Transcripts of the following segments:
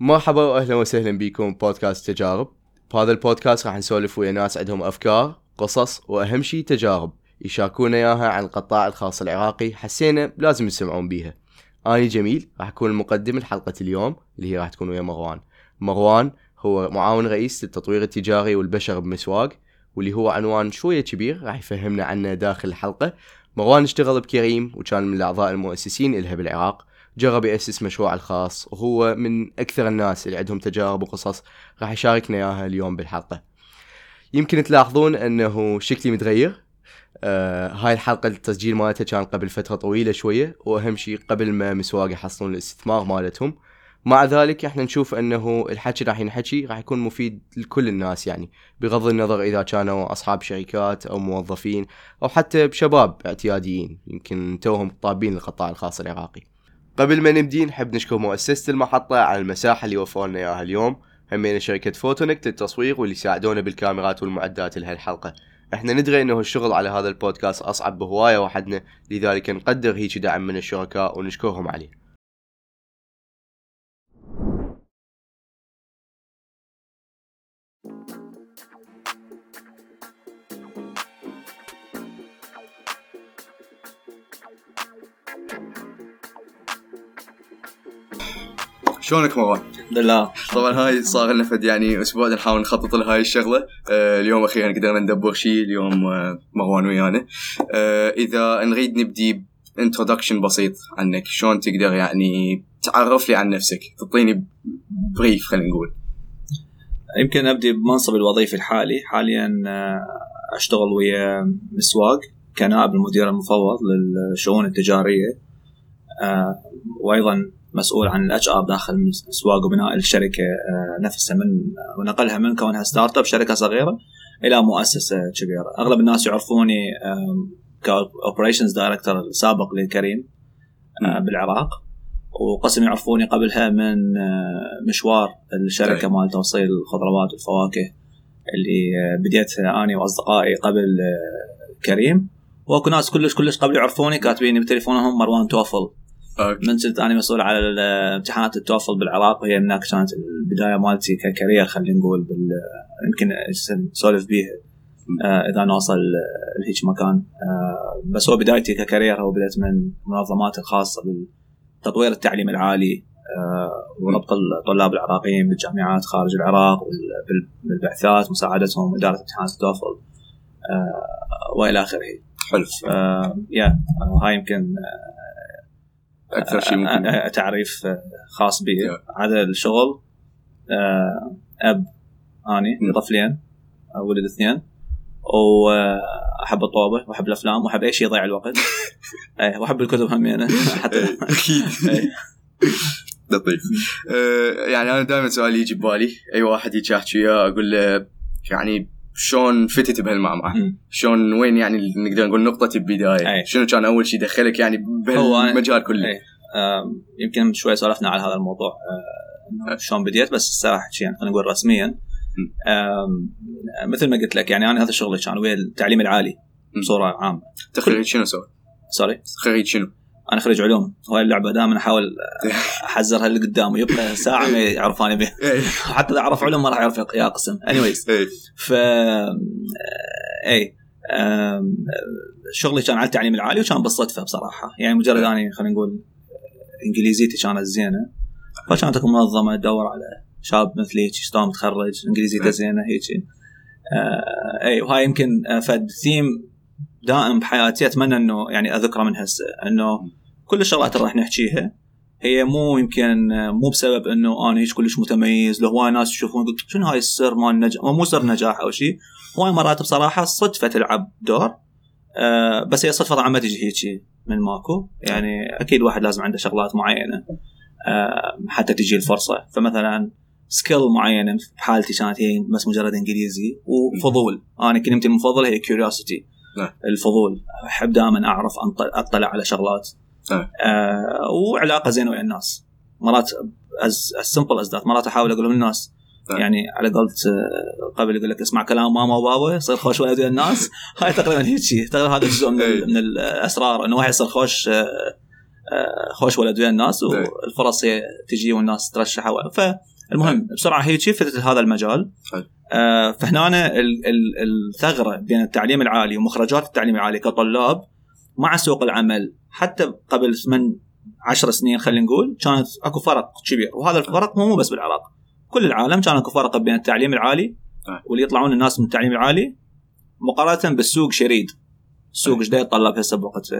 مرحبا واهلا وسهلا بكم بودكاست تجارب. بهذا البودكاست راح نسولف ويا ناس عندهم أفكار قصص وأهم شيء تجارب. يشاركونا إياها عن القطاع الخاص العراقي حسينا لازم يسمعون بيها. اني جميل راح أكون المقدم لحلقة اليوم اللي هي راح تكون ويا مروان. مروان هو معاون رئيس للتطوير التجاري والبشر بمسواق واللي هو عنوان شوية كبير راح يفهمنا عنه داخل الحلقة. مروان اشتغل بكريم وكان من الأعضاء المؤسسين إلها بالعراق. جرب يأسس مشروع الخاص. وهو من أكثر الناس اللي عندهم تجارب وقصص راح يشاركنا إياها اليوم بالحلقة. يمكن تلاحظون أنه شكلي متغير. آه هاي الحلقة التسجيل مالتها كان قبل فترة طويلة شوية وأهم شيء قبل ما مسواق يحصلون الاستثمار مالتهم. مع ذلك إحنا نشوف إنه الحكي راح ينحكي راح يكون مفيد لكل الناس يعني بغض النظر إذا كانوا أصحاب شركات أو موظفين أو حتى بشباب اعتياديين يمكن توهم طابين للقطاع الخاص العراقي. قبل ما نبدي نحب نشكر مؤسسة المحطة على المساحة اللي وفروا لنا إياها اليوم. همين شركة فوتونكت للتصوير واللي ساعدونا بالكاميرات والمعدات لهالحلقة إحنا ندري إنه الشغل على هذا البودكاست أصعب بهواية وحدنا لذلك نقدر هيك دعم من الشركاء ونشكرهم عليه. شلونك مروان؟ الحمد لله طبعا هاي صار لنا فد يعني أسبوع نحاول نخطط لهاي الشغلة. آه اليوم أخيرا قدرنا ندبر شيء اليوم آه مروان ويانا. آه إذا نريد نبدي introduction بسيط عنك شلون تقدر يعني تعرف لي عن نفسك؟ تعطيني brief خلينا نقول. يمكن أبدي بمنصب الوظيفي الحالي. حاليا آه، أشتغل ويا مسواق كنائب المدير المفوض للشؤون التجارية. آه، وأيضا مسؤول عن ال HR داخل مسواق وبناء الشركة آه، نفسها من ونقلها من كونها startup شركة صغيرة إلى مؤسسة كبيرة. أغلب الناس يعرفوني ك operations director السابق لكريم بالعراق. وقسم يعرفوني قبلها من آه، مشوار الشركة مال توصيل الخضروات والفواكه اللي آه، بديتها اني وأصدقائي قبل آه، كريم. وأكو ناس كلش كلش قبل يعرفوني كاتبين بتليفونهم مروان توفل. من كنت أنا مسؤول على امتحانات التوفل بالعراق وهي هناك كانت البداية مالتي ككارير خلينا نقول بال يمكن نسولف بيها إذا نوصل لهيك مكان. بس هو بدايتي ككارير هو بديت من المنظمات الخاصة بال تطوير التعليم العالي. آه، وربط الطلاب العراقيين بالجامعات خارج العراق بالبعثات مساعدتهم اداره امتحانات التوفل آه، وإلى آخره. حلو. يا هاي يمكن آه، أكثر شيء ممكن. تعريف خاص بي. هذا الشغل أب أني طفلين ولد اثنين واحب الطوبه وأحب الأفلام وأحب أي شيء يضيع الوقت. اي وأحب الكتب همينه حتى أكيد. لطيف. أه يعني أنا دائما سؤالي يجي ببالي أي واحد يجي احكي وياه أقول له يعني شلون فتت بهالمعمعة. شلون وين يعني نقدر نقول نقطة البداية؟ أي. شنو كان أول شيء دخلك يعني بهالمجال كله؟ أي. آه يمكن شوي سولفنا على هذا الموضوع آه شلون بديت بس الساعة يعني خلينا نقول رسميا. مثل ما قلت لك يعني أنا هذا شغلي كان ويا التعليم العالي بصورة عامة. انت خريج شنو سوي؟ sorry خريج شنو؟ أنا خريج علوم. وهاي اللعبة دائما أحاول أحذرها اللي قدامي. يبقى ساعة ما يعرفاني بها. إيه. حتى إذا عرف علوم ما راح يعرف يقسم anyways ف اي شغلي كان على التعليم العالي وكان بالصدفة بصراحة. يعني مجرد اني خلينا نقول إنجليزيتي كانت زينة. فكانت اكو منظمة تدور على شاب مثلي هيك شلون متخرج. إنجليزيته زينة هيك. آه اي وهاي يمكن آه، فد ثيم دائم بحياتي. أتمنى إنه يعني أذكره من هسه إنه كل الشغلات اللي راح نحكيها هي مو يمكن مو بسبب إنه أنا هيك كلش متميز لو هواي ناس يشوفون شنو هاي السر مال النجاح مو سر نجاح أو شيء هواي مرات بصراحة صدفة تلعب دور آه بس هي صدفة طبعا ما تجي هيك من ماكو. يعني أكيد واحد لازم عنده شغلات معينة آه حتى تجي الفرصة. فمثلا skill معينة بحالتي كانت هي بس مجرد إنجليزي وفضول. أنا كلمتي المفضله هي curiosity نعم. الفضول. أحب دائما أعرف أطلع على شغلات. نعم. آه وعلاقة زينة ويا الناس. مرات as simple as that مرات أحاول أقول للناس. نعم. يعني على قولت آه، قبل يقول لك اسمع كلام ماما وبابا يصير خوش ولد ويا الناس. هاي تقريبا هيك شيء تقريبا هذا جزء من, من الأسرار إنه واحد يصير خوش آه، آه، خوش ولد ويا الناس إيه. والفرص هي تجي والناس ترشح فالمهم بسرعة هي شفت هذا المجال. فهنا ال- ال- الثغرة بين التعليم العالي ومخرجات التعليم العالي كطلاب مع سوق العمل حتى قبل من عشر سنين خلينا نقول كانت أكو فرق كبير وهذا الفرق مو مو بس بالعراق كل العالم كان أكو فرق بين التعليم العالي نعم. واللي يطلعون الناس من التعليم العالي مقارنة بالسوق شريد السوق. إيش يتطلب هسه بوقت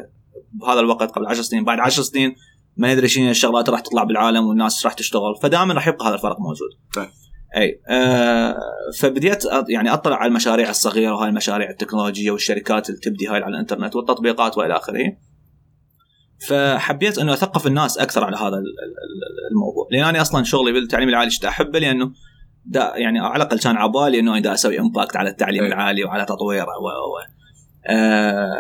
بهذا الوقت قبل 10 سنين بعد 10 سنين ما ندري شنو الشغلات راح تطلع بالعالم والناس راح تشتغل فدائما راح يبقى هذا الفرق موجود طيب. أي آه فبديت يعني أطلع على المشاريع الصغيرة وهاي المشاريع التكنولوجية والشركات اللي تبدي هاي على الإنترنت والتطبيقات وإلى آخره. فحبيت إنه أثقف الناس أكثر على هذا ال- ال- ال- الموضوع. لأن أنا أصلا شغلي بالتعليم العالي شت أحبه لأنه دا يعني على الأقل كان عبالي إنه دا أسوي impact على التعليم إيه. العالي وعلى تطويره و و آه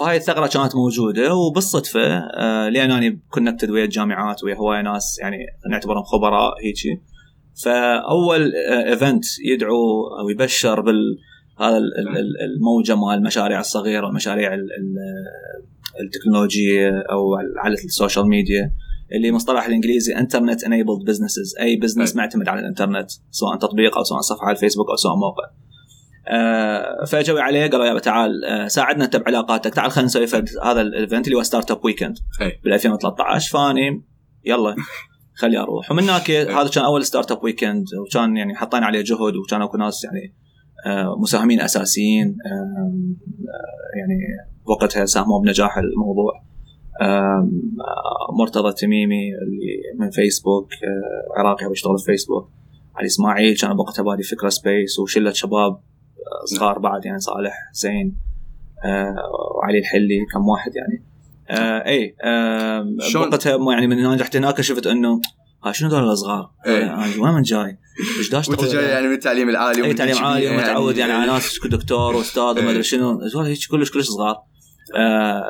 فهاي الثغرة كانت موجودة وبالصدفة آه لأن أنا connected ويا الجامعات ويا هواي ناس يعني نعتبرهم خبراء هيجي. فأول event يدعو أو يبشر بال هذا ال- ال- ال- الموجة مال المشاريع الصغيرة والمشاريع ال- ال- التكنولوجيه أو على السوشيال ميديا اللي مصطلح الإنجليزي internet enabled businesses أي business معتمد على الإنترنت سواء تطبيق أو سواء صفحة على الفيسبوك أو سواء موقع. آه فجوا عليه قالوا يابا تعال آه ساعدنا انت بعلاقاتك تعال خلينا نسوي هذا ال event اللي هو Startup Weekend. بال 2013 فاني يلا. خلي أروح. ومن هناك هذا كان أول Startup Weekend وكان يعني حطينا عليه جهد وكان أكو ناس يعني آه، مساهمين أساسيين آه، يعني وقتها ساهموا بنجاح الموضوع. آه، مرتضى التميمي اللي من فيسبوك عراقي بيشتغل في فيسبوك علي إسماعيل كان بوقتها بادي فكره سبيس وشلة شباب صغار بعد يعني صالح آه، وعلي الحلي كم واحد يعني. آه اي آه وقتها يعني من هنا رحت هناك شفت إنه ها شنو دول الصغار؟ إيه. آه، وين من جاي؟ إيش داش وأنت جاي يعني من التعليم العالي اي تعليم عالي ومتعود يعني على إيه. ناس دكتور واستاذ وما إيه. أدري شنو هيك كلش كلش صغار آه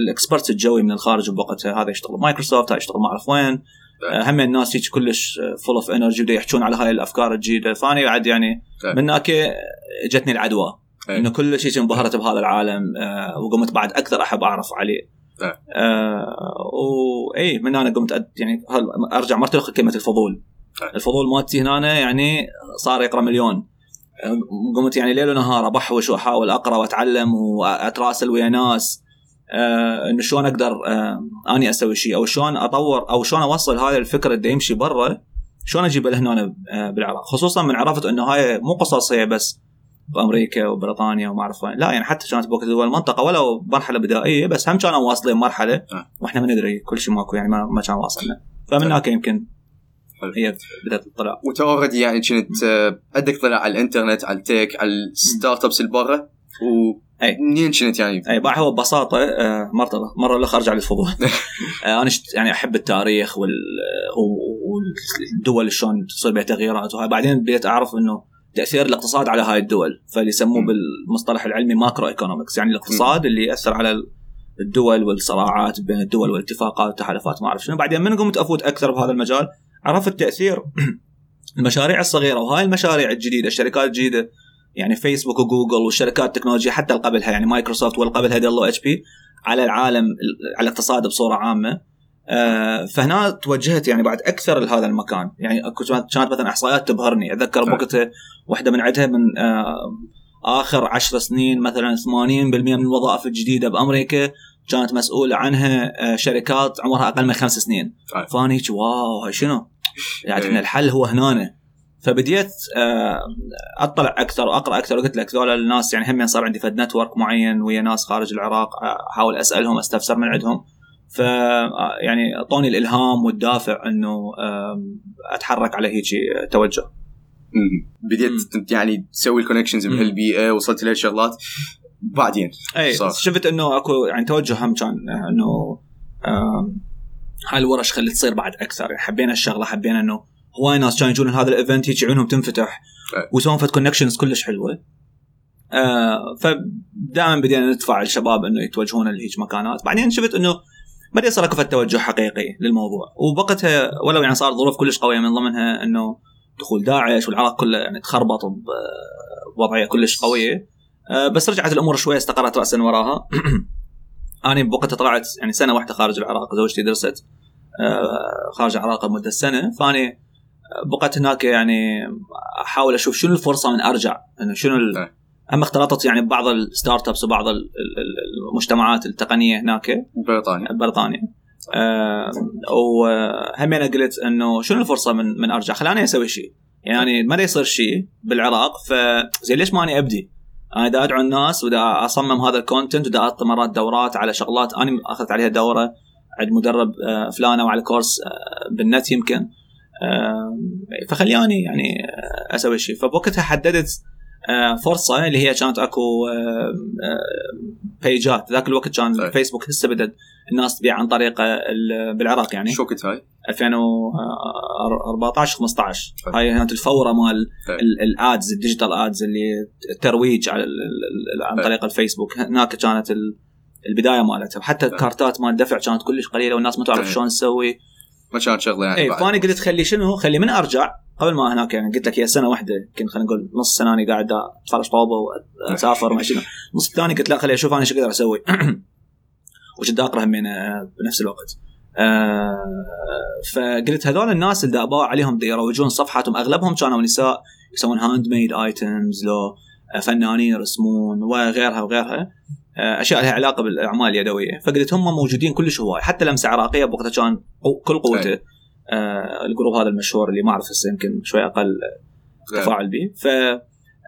ال experts اللي جوي من الخارج بوقتها هذا يشتغل مايكروسوفت هذا يشتغل ما اعرف وين آه هم الناس هيك كلش full of energy يحجون على هاي الأفكار الجديدة فاني بعد يعني. من هناك جتني العدوى إيه. إنه كل شيء انبهرت بهذا العالم آه وقمت بعد أكثر أحب أعرف عليه طيب. آه واي من هنا قمت أد يعني هل- أرجع مرة أخرى كلمة الفضول طيب. الفضول مالتي هنا يعني صار يقرأ مليون قمت يعني ليل ونهار أبحوش وأحاول أقرأ وأتعلم وأتراسل ويا ناس آه إنه شلون أقدر آه أني أسوي شيء أو شلون أطور أو شلون أوصل هذا الفكر اللي يمشي برا شلون اجيبه لهنا آه بالعراق خصوصا من عرفت إنه هاي مو قصص هي بس بأمريكا وبريطانيا وما أعرف وين لا يعني حتى كانت بوقت دول المنطقة ولو مرحلة بدائية بس هم كانوا واصلين مرحلة آه. وإحنا ما ندري كل شيء ماكو يعني ما, ما كان واصلنا فمن طيب. هناك يمكن حلو. هي بدات تطلع وانت already يعني كنت آه، عندك طلع على الإنترنت على ال tech على ال startups اللي برا أي. ومنين كنت يعني أي هو ببساطة آه، مرة مرة اللخ أرجع للفضول آه، أنا شت يعني أحب التاريخ وال و- والدول شلون تصير بها تغييرات وهاي بعدين بديت أعرف إنه تأثير الاقتصاد على هاي الدول فاللي يسموه. بالمصطلح العلمي macroeconomics يعني الاقتصاد اللي يأثر على الدول والصراعات بين الدول والاتفاقات والتحالفات ما أعرف شنو. بعدين من قمت أفوت أكثر بهذا المجال؟ عرفت تأثير المشاريع الصغيرة وهاي المشاريع الجديدة الشركات الجديدة يعني فيسبوك وجوجل والشركات التكنولوجيا حتى اللي قبلها يعني مايكروسوفت واللي قبلها ديل إتش بي على العالم على الاقتصاد بصورة عامة. فهنا توجهت يعني بعد أكثر لهذا المكان يعني كانت مثلا إحصائيات تبهرني أتذكر أي. بوقتها واحدة من عندها من آه، آخر عشر سنين مثلا 80% من الوظائف الجديدة بأمريكا كانت مسؤولة عنها آه، شركات عمرها أقل من خمس سنين أي. فاني wow شنو؟ يعني إيه. إن الحل هو هنا فبديت آه، أطلع أكثر وأقرأ أكثر وقلت لك ذول الناس يعني هم صار عندي فد network معين ويا ناس خارج العراق آه، أحاول أسألهم أستفسر من عندهم ف آه، يعني اعطوني الإلهام والدافع إنه أتحرك على هيك توجه مم. بديت. يعني تسوي ال connections. بهالبيئه وصلت لهالشغلات بعدين اي صح. شفت إنه أكو يعني توجه هم كان آه، إنه هاي الورش خلت تصير بعد أكثر يعني حبينا الشغلة حبينا إنه هواي ناس كانوا يجون هذا ال event هيك عيونهم تنفتح أي. ويسوون فد connections كلش حلوة آه فدائما بدينا ندفع الشباب إنه يتوجهون لهيك مكانات بعدين شفت إنه بدا يصير اكو توجه حقيقي للموضوع. وبوقتها ولو يعني صار ظروف كلش قوية من ضمنها إنه دخول داعش والعراق كله يعني تخربط بوضعية كلش قوية. آه، بس رجعت الأمور شوية استقرت راسا وراها. أنا بوقتها طلعت يعني سنة واحدة خارج العراق زوجتي درست آه، خارج العراق لمده سنة. فاني بقيت هناك يعني أحاول أشوف شنو الفرصة من أرجع انه شنو ال... نعم. أما اختلطت يعني ببعض ال startups وبعض ال- ال- ال- المجتمعات التقنية هناك؟ بريطانيا. ببريطانيا آه وهم أنا قلت إنه شنو الفرصة من من أرجع؟ خلاني أسوي شيء. يعني ما يصير شيء بالعراق فزين ليش ماني أبدي؟ أنا دا أدعو الناس ودا أصمم هذا الكونتنت ودا اعطي مرات دورات على شغلات أنا أخذت عليها دورة عند مدرب آه، فلانة وعلى كورس آه، بالنت يمكن. آه، فخلياني يعني أسوي شيء. فبوقتها حددت فرصة اللي هي كانت أكو آه، آه، بيجات ذاك الوقت كان طيب. فيسبوك هسه بدت الناس تبيع عن طريق ال- بالعراق يعني شو كنت هاي؟ 2014 15 طيب. هاي كانت الفورة مال. ال- ال ads ال digital ads اللي الترويج على عن طيب. طريق الفيسبوك هناك كانت ال- البداية مالتها طيب. الكارتات مال الدفع كانت كلش قليلة والناس ما تعرف. شلون تسوي ما كانت شغلة يعني اي. فأنا قلت خلي شنو خلي من أرجع قبل ما هناك يعني قلت لك هي سنة واحدة يمكن خلينا نقول نص سنة أنا قاعد أتفرج طوبه وأسافر وما شنو. النص الثاني قلت لا خلي أشوف أنا إيش أقدر أسوي. وقمت اقرا همين بنفس الوقت. آه، فقلت هذول الناس اللي باع عليهم يروجون صفحاتهم أغلبهم كانوا نساء يسوون handmade items لو آه، فنانين يرسمون وغيرها وغيرها. آه، أشياء لها علاقة بالأعمال اليدوية. فقلت هم موجودين كلش هواي. حتى لمسة عراقية بوقتها كان كل قوته. ال group هذا المشهور اللي ما أعرف هسه يمكن شوي أقل. تفاعل به. ف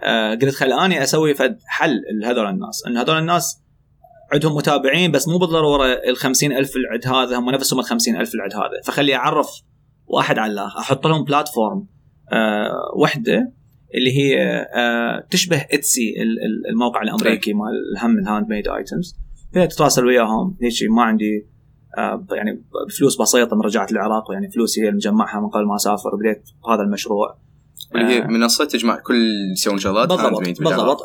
آه، قلت خل أني أسوي فد حل لهذول الناس. إن هذول الناس عندهم متابعين بس مو بالضرورة ال 50000 اللي عند هذا هم نفسهم ال 50000 اللي عند هذا. فخلي أعرف واحد على الآخر أحط لهم platform آه وحدة اللي هي آه تشبه Etsy ال- ال- الموقع الأمريكي مال هم ال handmade items تتواصل وياهم. هيك ما عندي آه يعني فلوس بسيطة من رجعت العراق يعني فلوسي هي اللي مجمعها من قبل ما أسافر بديت هذا المشروع اللي هي آه. منصة تجمع كل يسوون شغلات بالضبط. بالضبط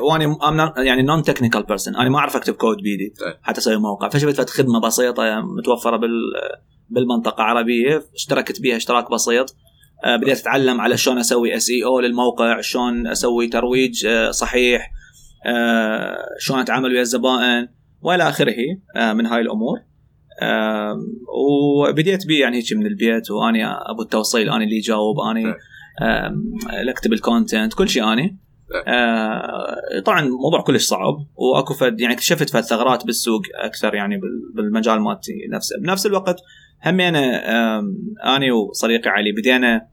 وأنا I'm not- يعني non-technical person أنا ما أعرف أكتب كود بيدي طيب. حتى أسوي موقع فشفت فت خدمة بسيطة متوفرة بال بالمنطقة العربية اشتركت بها اشتراك بسيط آه، بديت أتعلم على شلون أسوي SEO للموقع شلون أسوي ترويج آه، صحيح آه، شلون أتعامل ويا الزبائن وإلى آخره آه، من هاي الأمور وبديت بي يعني هيك من البيت وأني أبو التوصيل أني اللي اجاوب أني اللي اكتب ال content كل شيء أني. طيب. آه، طبعا موضوع كلش صعب وأكو فد يعني اكتشفت فد ثغرات بالسوق أكثر يعني بال- بالمجال مالتي نفسه. بنفس الوقت همينا أني وصديقي علي بدينا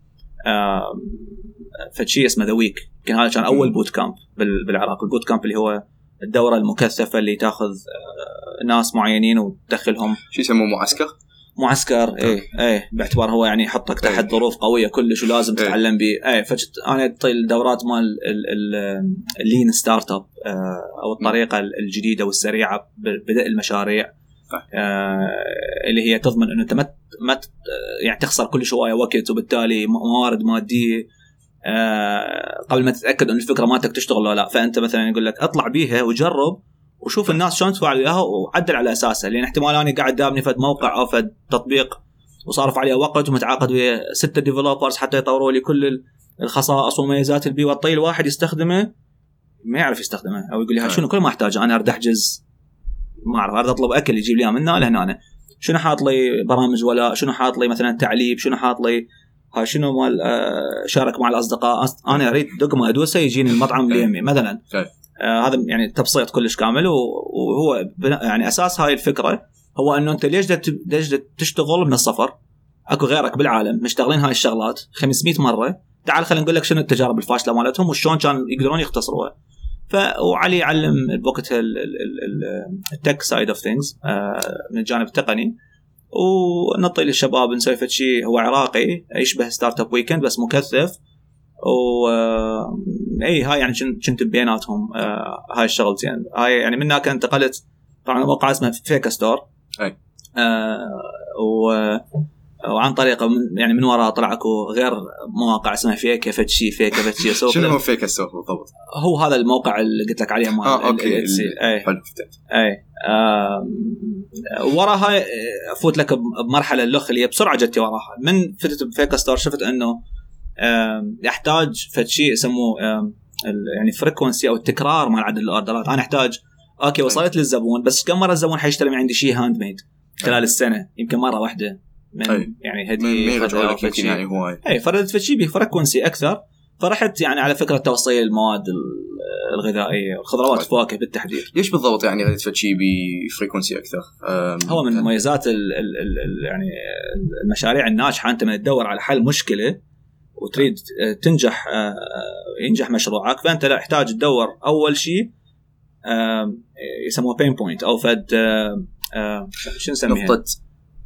فد شيء اسمه the week يمكن هذا كان أول boot camp بال- بالعراق. ال boot camp اللي هو الدورة المكثفة اللي تاخذ آه، ناس معينين وتدخلهم شو يسموه معسكر؟ معسكر إيه إيه باعتبار هو يعني يحطك تحت إيه. ظروف قوية كلش ولازم إيه. تتعلم به إيه فجت أنا اطي الدورات مال ال lean startup أو الطريقة الجديدة والسريعة ببدء المشاريع. آه، اللي هي تضمن إنه أنت ما ما يعني تخسر كل شوية وقت وبالتالي موارد مادية آه، قبل ما تتأكد ان الفكرة مالتك تشتغل ولا لا فأنت مثلا يقول لك اطلع بيها وجرب وشوف الناس شلون تفاعل وياها وعدل على اساسها لأن احتمال أنا قاعد دابني فد موقع أو فد تطبيق وصارف عليه وقت ومتعاقد ويا ستة developers حتى يطوروا لي كل ال- الخصائص والمميزات اللي بيه واعطيه الواحد يستخدمه ما يعرف يستخدمه. أو يقول لي. شنو؟ كل ما أحتاج أنا اريد أحجز. ما أعرف اريد أطلب أكل يجيب لي من هنا لهنا شنو حاط لي برامج ولا شنو حاط لي مثلا تعليب؟ شنو حاط لي هاي شنو مال آه، شارك مع الأصدقاء. أنا أريد دقمه ادوسه يجيني المطعم اللي إيه. يمي مثلا. آه هذا يعني تبسيط كلش كامل وهو يعني أساس هاي الفكرة هو إنه أنت ليش ليش تشتغل من الصفر؟ أكو غيرك بالعالم مشتغلين هاي الشغلات 500 مرة. تعال خلينا نقول لك شنو التجارب الفاشلة مالتهم وشلون كان يقدرون يختصروها. ف وعلي يعلم بوقتها ال tech side of things من الجانب التقني. ونعطي للشباب نسوي فد شيء هو عراقي يشبه Startup Weekend بس مكثف. و آه، إي هاي يعني كنت كنت بيناتهم آه، هاي الشغلتين. هاي يعني من هناك انتقلت طبعا موقع اسمه فيكا ستور أي. آه و وعن طريقه من يعني من وراء طلع اكو غير مواقع اسمها فيكا فد شيء فيكا فد شيء سوق شنو هو فيك السوق بالضبط؟ هو هذا الموقع اللي قلت لك عليه مال آه أوكي إي. حلو إي. وراها آه، افوت لك بمرحلة اللخ اللي هي بسرعة جتي وراها. من فتت بفيكا ستور شفت انه يحتاج فد شيء يسموه يعني frequency أو التكرار مال عدد الأوردرات أنا أحتاج أوكي وصلت للزبون بس كم مرة الزبون حيشتري من عندي شيء handmade خلال السنة؟ يمكن مرة واحدة. من أي. يعني هدية يرجعوا لك فشي. يعني هواي اي فردت فشي ب frequency أكثر. فرحت يعني على فكرة توصيل المواد ال- الغذائية والخضروات طيب. والفواكه بالتحديد ليش بالضبط يعني غادي تفتشي ب frequency أكثر؟ هو من مميزات ال ال ال ال يعني المشاريع الناجحة أنت من تدور على حل مشكلة وتريد تنجح آه، ينجح مشروعك فأنت لا يحتاج تدور أول شيء آه، يسموه pain point أو فد شو نسميها؟ نقطة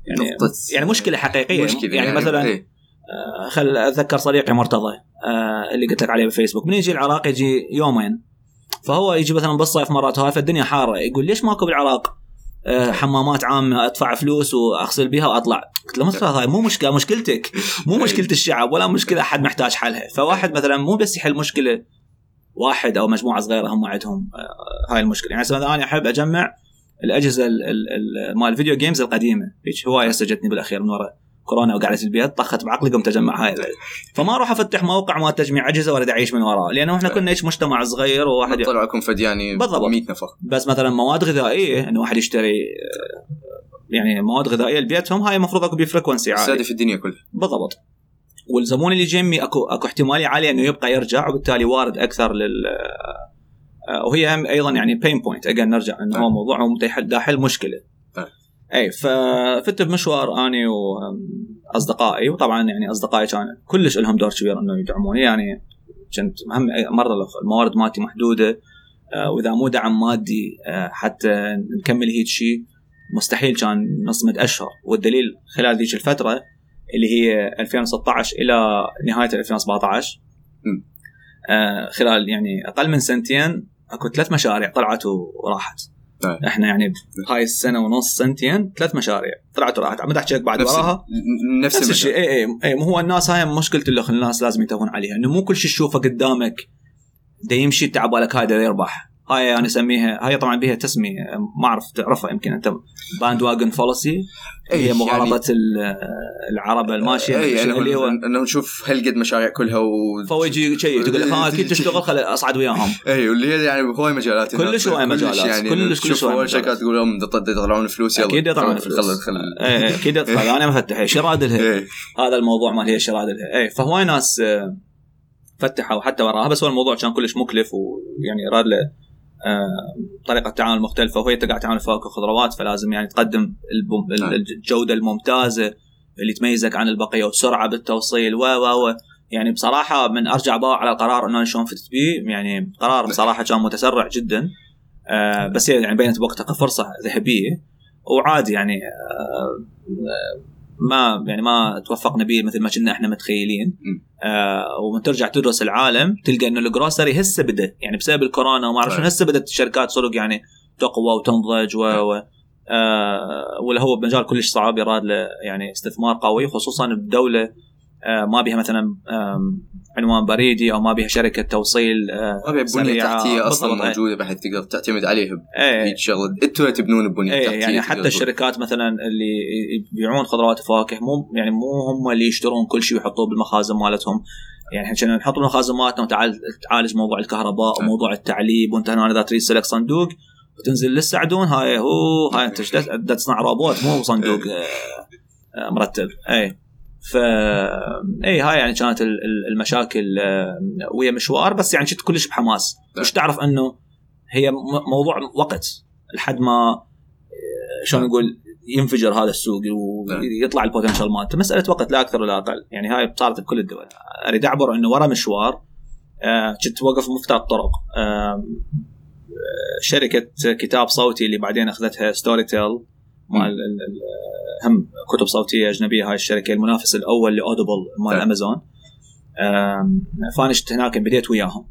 يعني نقطة يعني مشكلة حقيقية مشكلة يعني, مثلا إيه. آه، خل اتذكر صديقي مرتضى آه، اللي قلت لك عليه بفيسبوك من يجي العراق يجي يومين. فهو يجي مثلا بالصيف مرات هاي فالدنيا حاره يقول ليش ماكو بالعراق؟ آه، حمامات عامة أدفع فلوس وأغسل بها وأطلع. قلت له مرتضى هاي مو مشكلة مشكلتك. مو مشكلة الشعب ولا مشكلة أحد محتاج حلها فواحد مثلا مو بس يحل مشكلة واحد أو مجموعة صغيرة هم عندهم هاي المشكلة. يعني مثلا أنا أحب أجمع الأجهزة ال- ال- ال- مال الفيديو جيمز القديمة. هواية سجتني بالأخير من وراء. كورونا وقعدت البيت طخت بعقلي قمت اجمع هاي فما أروح أفتح موقع ما تجميع أجهزة ولا اعيش من وراه لأنه إحنا كنا هيك مجتمع صغير وواحد طلع لكم فد يعني بالضبط. 100 نفر بس مثلا مواد غذائية إنه واحد يشتري يعني مواد غذائية لبيتهم هاي المفروض أكو ب frequency عالي استهدف الدنيا كلها بالضبط والزبون اللي يجي يمي أكو أكو احتمالية عالية إنه يبقى يرجع وبالتالي وارد أكثر لل آه، وهي هم أيضا يعني pain point اجين نرجع إنه هو نعم. موضوع حل مشكلة. اي ففت بمشوار أني وأصدقائي وطبعا يعني أصدقائي كان كلش لهم دور كبير انه يدعموني. يعني كنت هم مرة الموارد مالتي محدودة آه، وإذا مو دعم مادي آه، حتى نكمل هيك شيء مستحيل كان نصمد أشهر. والدليل خلال ذيك الفترة اللي هي 2016 إلى نهاية 2017 م. آه، خلال يعني أقل من سنتين أكو ثلاث مشاريع طلعت وراحت. طيب. إحنا يعني هاي السنة ونص سنتين ثلاث مشاريع. طلعت وراحت. عم احكي لك بعد نفس وراها. نفس نفس الشيء. اي اي اي مو هو الناس هاي مشكلة اللي الناس لازم ينتبهون عليها إنه مو كل شيء تشوفه قدامك دا يمشي تعب بالك دا يربح. هاي أنا أسميها هاي طبعا بها تسمية ما أعرف تعرفها يمكن أنت باند واجن فولسي إيه، هي مغالطة ال- العرب الماشية اي يعني اللي هو إنه نشوف هالقد مشاريع كلها و فهو يجي شيء تقول لك ها أكيد تشتغل خل أصعد وياهم. اي واللي هي يعني هواي مجالات كلش هواي مجالات. يعني كلش- كلش هواي. شركات تقول لهم يطلعون فلوس يلا أكيد يطلعون فلوس. خل إيه، أكيد يدخل أنا مفتح شراد لها إيه. هذا الموضوع مال هي الشراد لها اي فهواي ناس آه، فتحوا حتى وراها بس هو الموضوع كان كلش مكلف ويعني راد له آه، طريقة تعامل مختلفة وهي قاعد تعامل فواكه وخضروات فلازم يعني تقدم البم- نعم. الجودة الممتازة اللي تميزك عن البقية وسرعه بالتوصيل و و و يعني بصراحة من أرجع باوع على القرار إنه شلون فتت بيه يعني قرار بصراحة كان متسرع جدا آه، بس يعني بينت بوقتها كفرصه ذهبية وعادي يعني آه، آه، ما يعني ما توفقنا به مثل ما كنا إحنا متخيلين. آه ومن ترجع تدرس العالم تلقى إنه الجروسري هسه بدأ يعني بسبب الكورونا وما أعرف شنو. هسه بدأت الشركات صدق يعني تقوى وتنضج و, و آه ولا هو بمجال كلش صعب يراد له يعني استثمار قوي خصوصا بدولة آه ما بها مثلا آم، عنوان بريدي أو ما بها شركة توصيل آه ما بيها بنية. تحتية أصلا إيه. موجودة بحيث تقدر تعتمد عليها إيه شغله أنتوا تبنون البنيه إيه التحتيه يعني حتى. الشركات مثلا اللي يبيعون خضروات وفواكه مو يعني مو هم اللي يشترون كل شيء ويحطوه بالمخازن مالتهم يعني إحنا كنا نحط بالمخازن مالتنا تعالج موضوع الكهرباء نعم. وموضوع التعليب وانت هنا إذا تريد تسلك صندوق وتنزل للسعدون هاي هو هاي أنت تصنع روبوت مو صندوق آه، آه، مرتب اي ف اي هاي يعني كانت ال- ال- المشاكل آه، ويا مشوار بس يعني كنت كلش بحماس. نعم. مش تعرف إنه هي موضوع وقت لحد ما آه، شلون نقول ينفجر هذا السوق. ويطلع ال potential مالته. مسألة وقت لا أكثر ولا أقل. يعني هاي صارت بكل الدول. أريد أعبر إنه ورا مشوار آه، كنت واقف مفترق طرق آه، شركة كتاب صوتي اللي بعدين أخذتها Storytel مال ال- ال- هم كتب صوتية أجنبية هاي الشركة المنافس الأول ل Audible مال. أمازون. فانشت هناك بديت وياهم.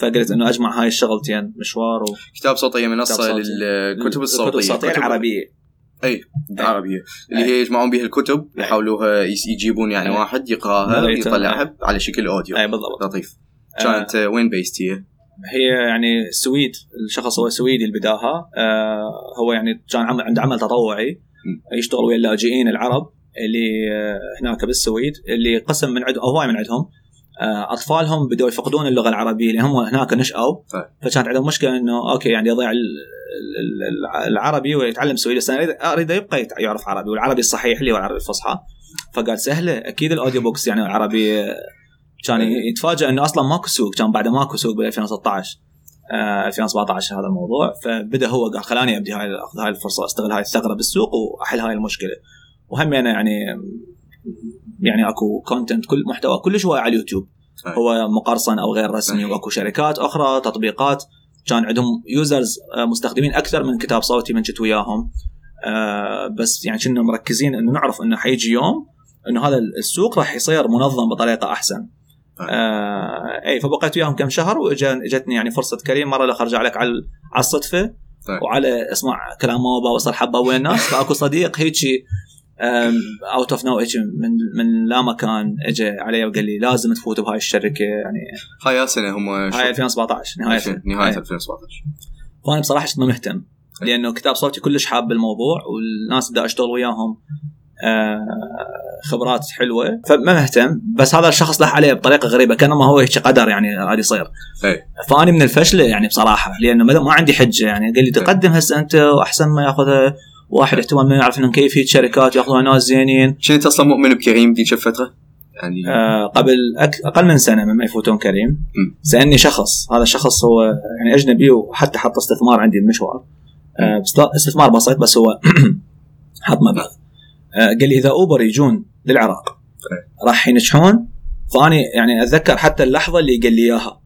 فقلت إنه أجمع هاي الشغلتين مشوار و... كتاب صوتية منصه صوتي. للكتب الصوتيه الكتب الصوتية. العربية. أي العربية. اللي هي يجمعون بها الكتب يحاولوها يس- يجيبون يعني أي. واحد يقرأها narrator. يطلعها على شكل audio. اي بالضبط. لطيف. كانت آه، وين based هي؟ هي يعني Sweden الشخص هو سويدي اللي بداها آه هو يعني كان عمل عنده عمل تطوعي. يشتغل ويا اللاجئين العرب اللي آه هناك بالسويد اللي قسم من عندهم أو هواي من عندهم. آه، أطفالهم بدأوا يفقدون اللغة العربية لأن هم هناك نشأوا. طيب. فكانت عندهم مشكلة إنه أوكي يعني يضيع ال- ال- ال- العربي ويتعلم سويدي. بس أنا اريد يبقى يت- يعرف عربي والعربي الصحيح اللي هو العربي الفصحى. فقال سهلة أكيد ال audio books يعني العربي آه، كان يتفاجئ إنه أصلا ماكو سوق كان بعد ماكو سوق ب 2016 آه 2017 هذا الموضوع. فبدأ هو قال خلاني أبدي هاي أخذ هاي الفرصة أستغل هاي الثغرة بالسوق وأحل هاي المشكلة. وهم يعني يعني يعني أكو content كل محتوى كلش هو على اليوتيوب. هو مقرصن أو غير رسمي. وأكو شركات أخرى تطبيقات. كان عندهم users مستخدمين أكثر من كتاب صوتي من كنت وياهم. آه، بس يعني كنا مركزين إنه نعرف إنه حيجي يوم إنه هذا السوق راح يصير منظم بطريقة أحسن. آه اي فبقيت وياهم كم شهر واجتني يعني فرصة كريم. مرة الآخر أرجع لك على على الصدفة طيب. وعلى اسمع كلام ماما وصل حبة وين الناس فأكو صديق هيجي out of no من من لا مكان اجى علي وقال لي لازم تفوت بهاي الشركة يعني هاي سنه هم هاي 2017 نهاية نهاية هاي. 2017 فأنا بصراحة كنت ما مهتم لأنه كتاب صوتي كلش حاب بالموضوع والناس بدي أشتغل وياهم. خبرات حلوة. فما مهتم بس هذا الشخص لح عليه بطريقة غريبة كانما هو هيك قدر يعني هذا يصير. فأني من الفشله يعني بصراحة لأنه ما ما عندي حجة يعني. قال لي تقدم هسه أنت وأحسن ما ياخذها واحد احتمال ما يعرف انه كيفيه شركات ياخذوها ناس زينين. كنت أصلا مؤمن بكريم ذيك الفترة يعني آه، قبل أك... أقل من سنة مما يفوتون كريم. سألني شخص هذا الشخص هو يعني أجنبي وحتى حط استثمار عندي بمشوار. آه، استثمار بسيط بس هو حط مبلغ. آه، قال لي إذا أوبر يجون للعراق راح ينجحون؟ فأني يعني أتذكر حتى اللحظة اللي قال لي إياها.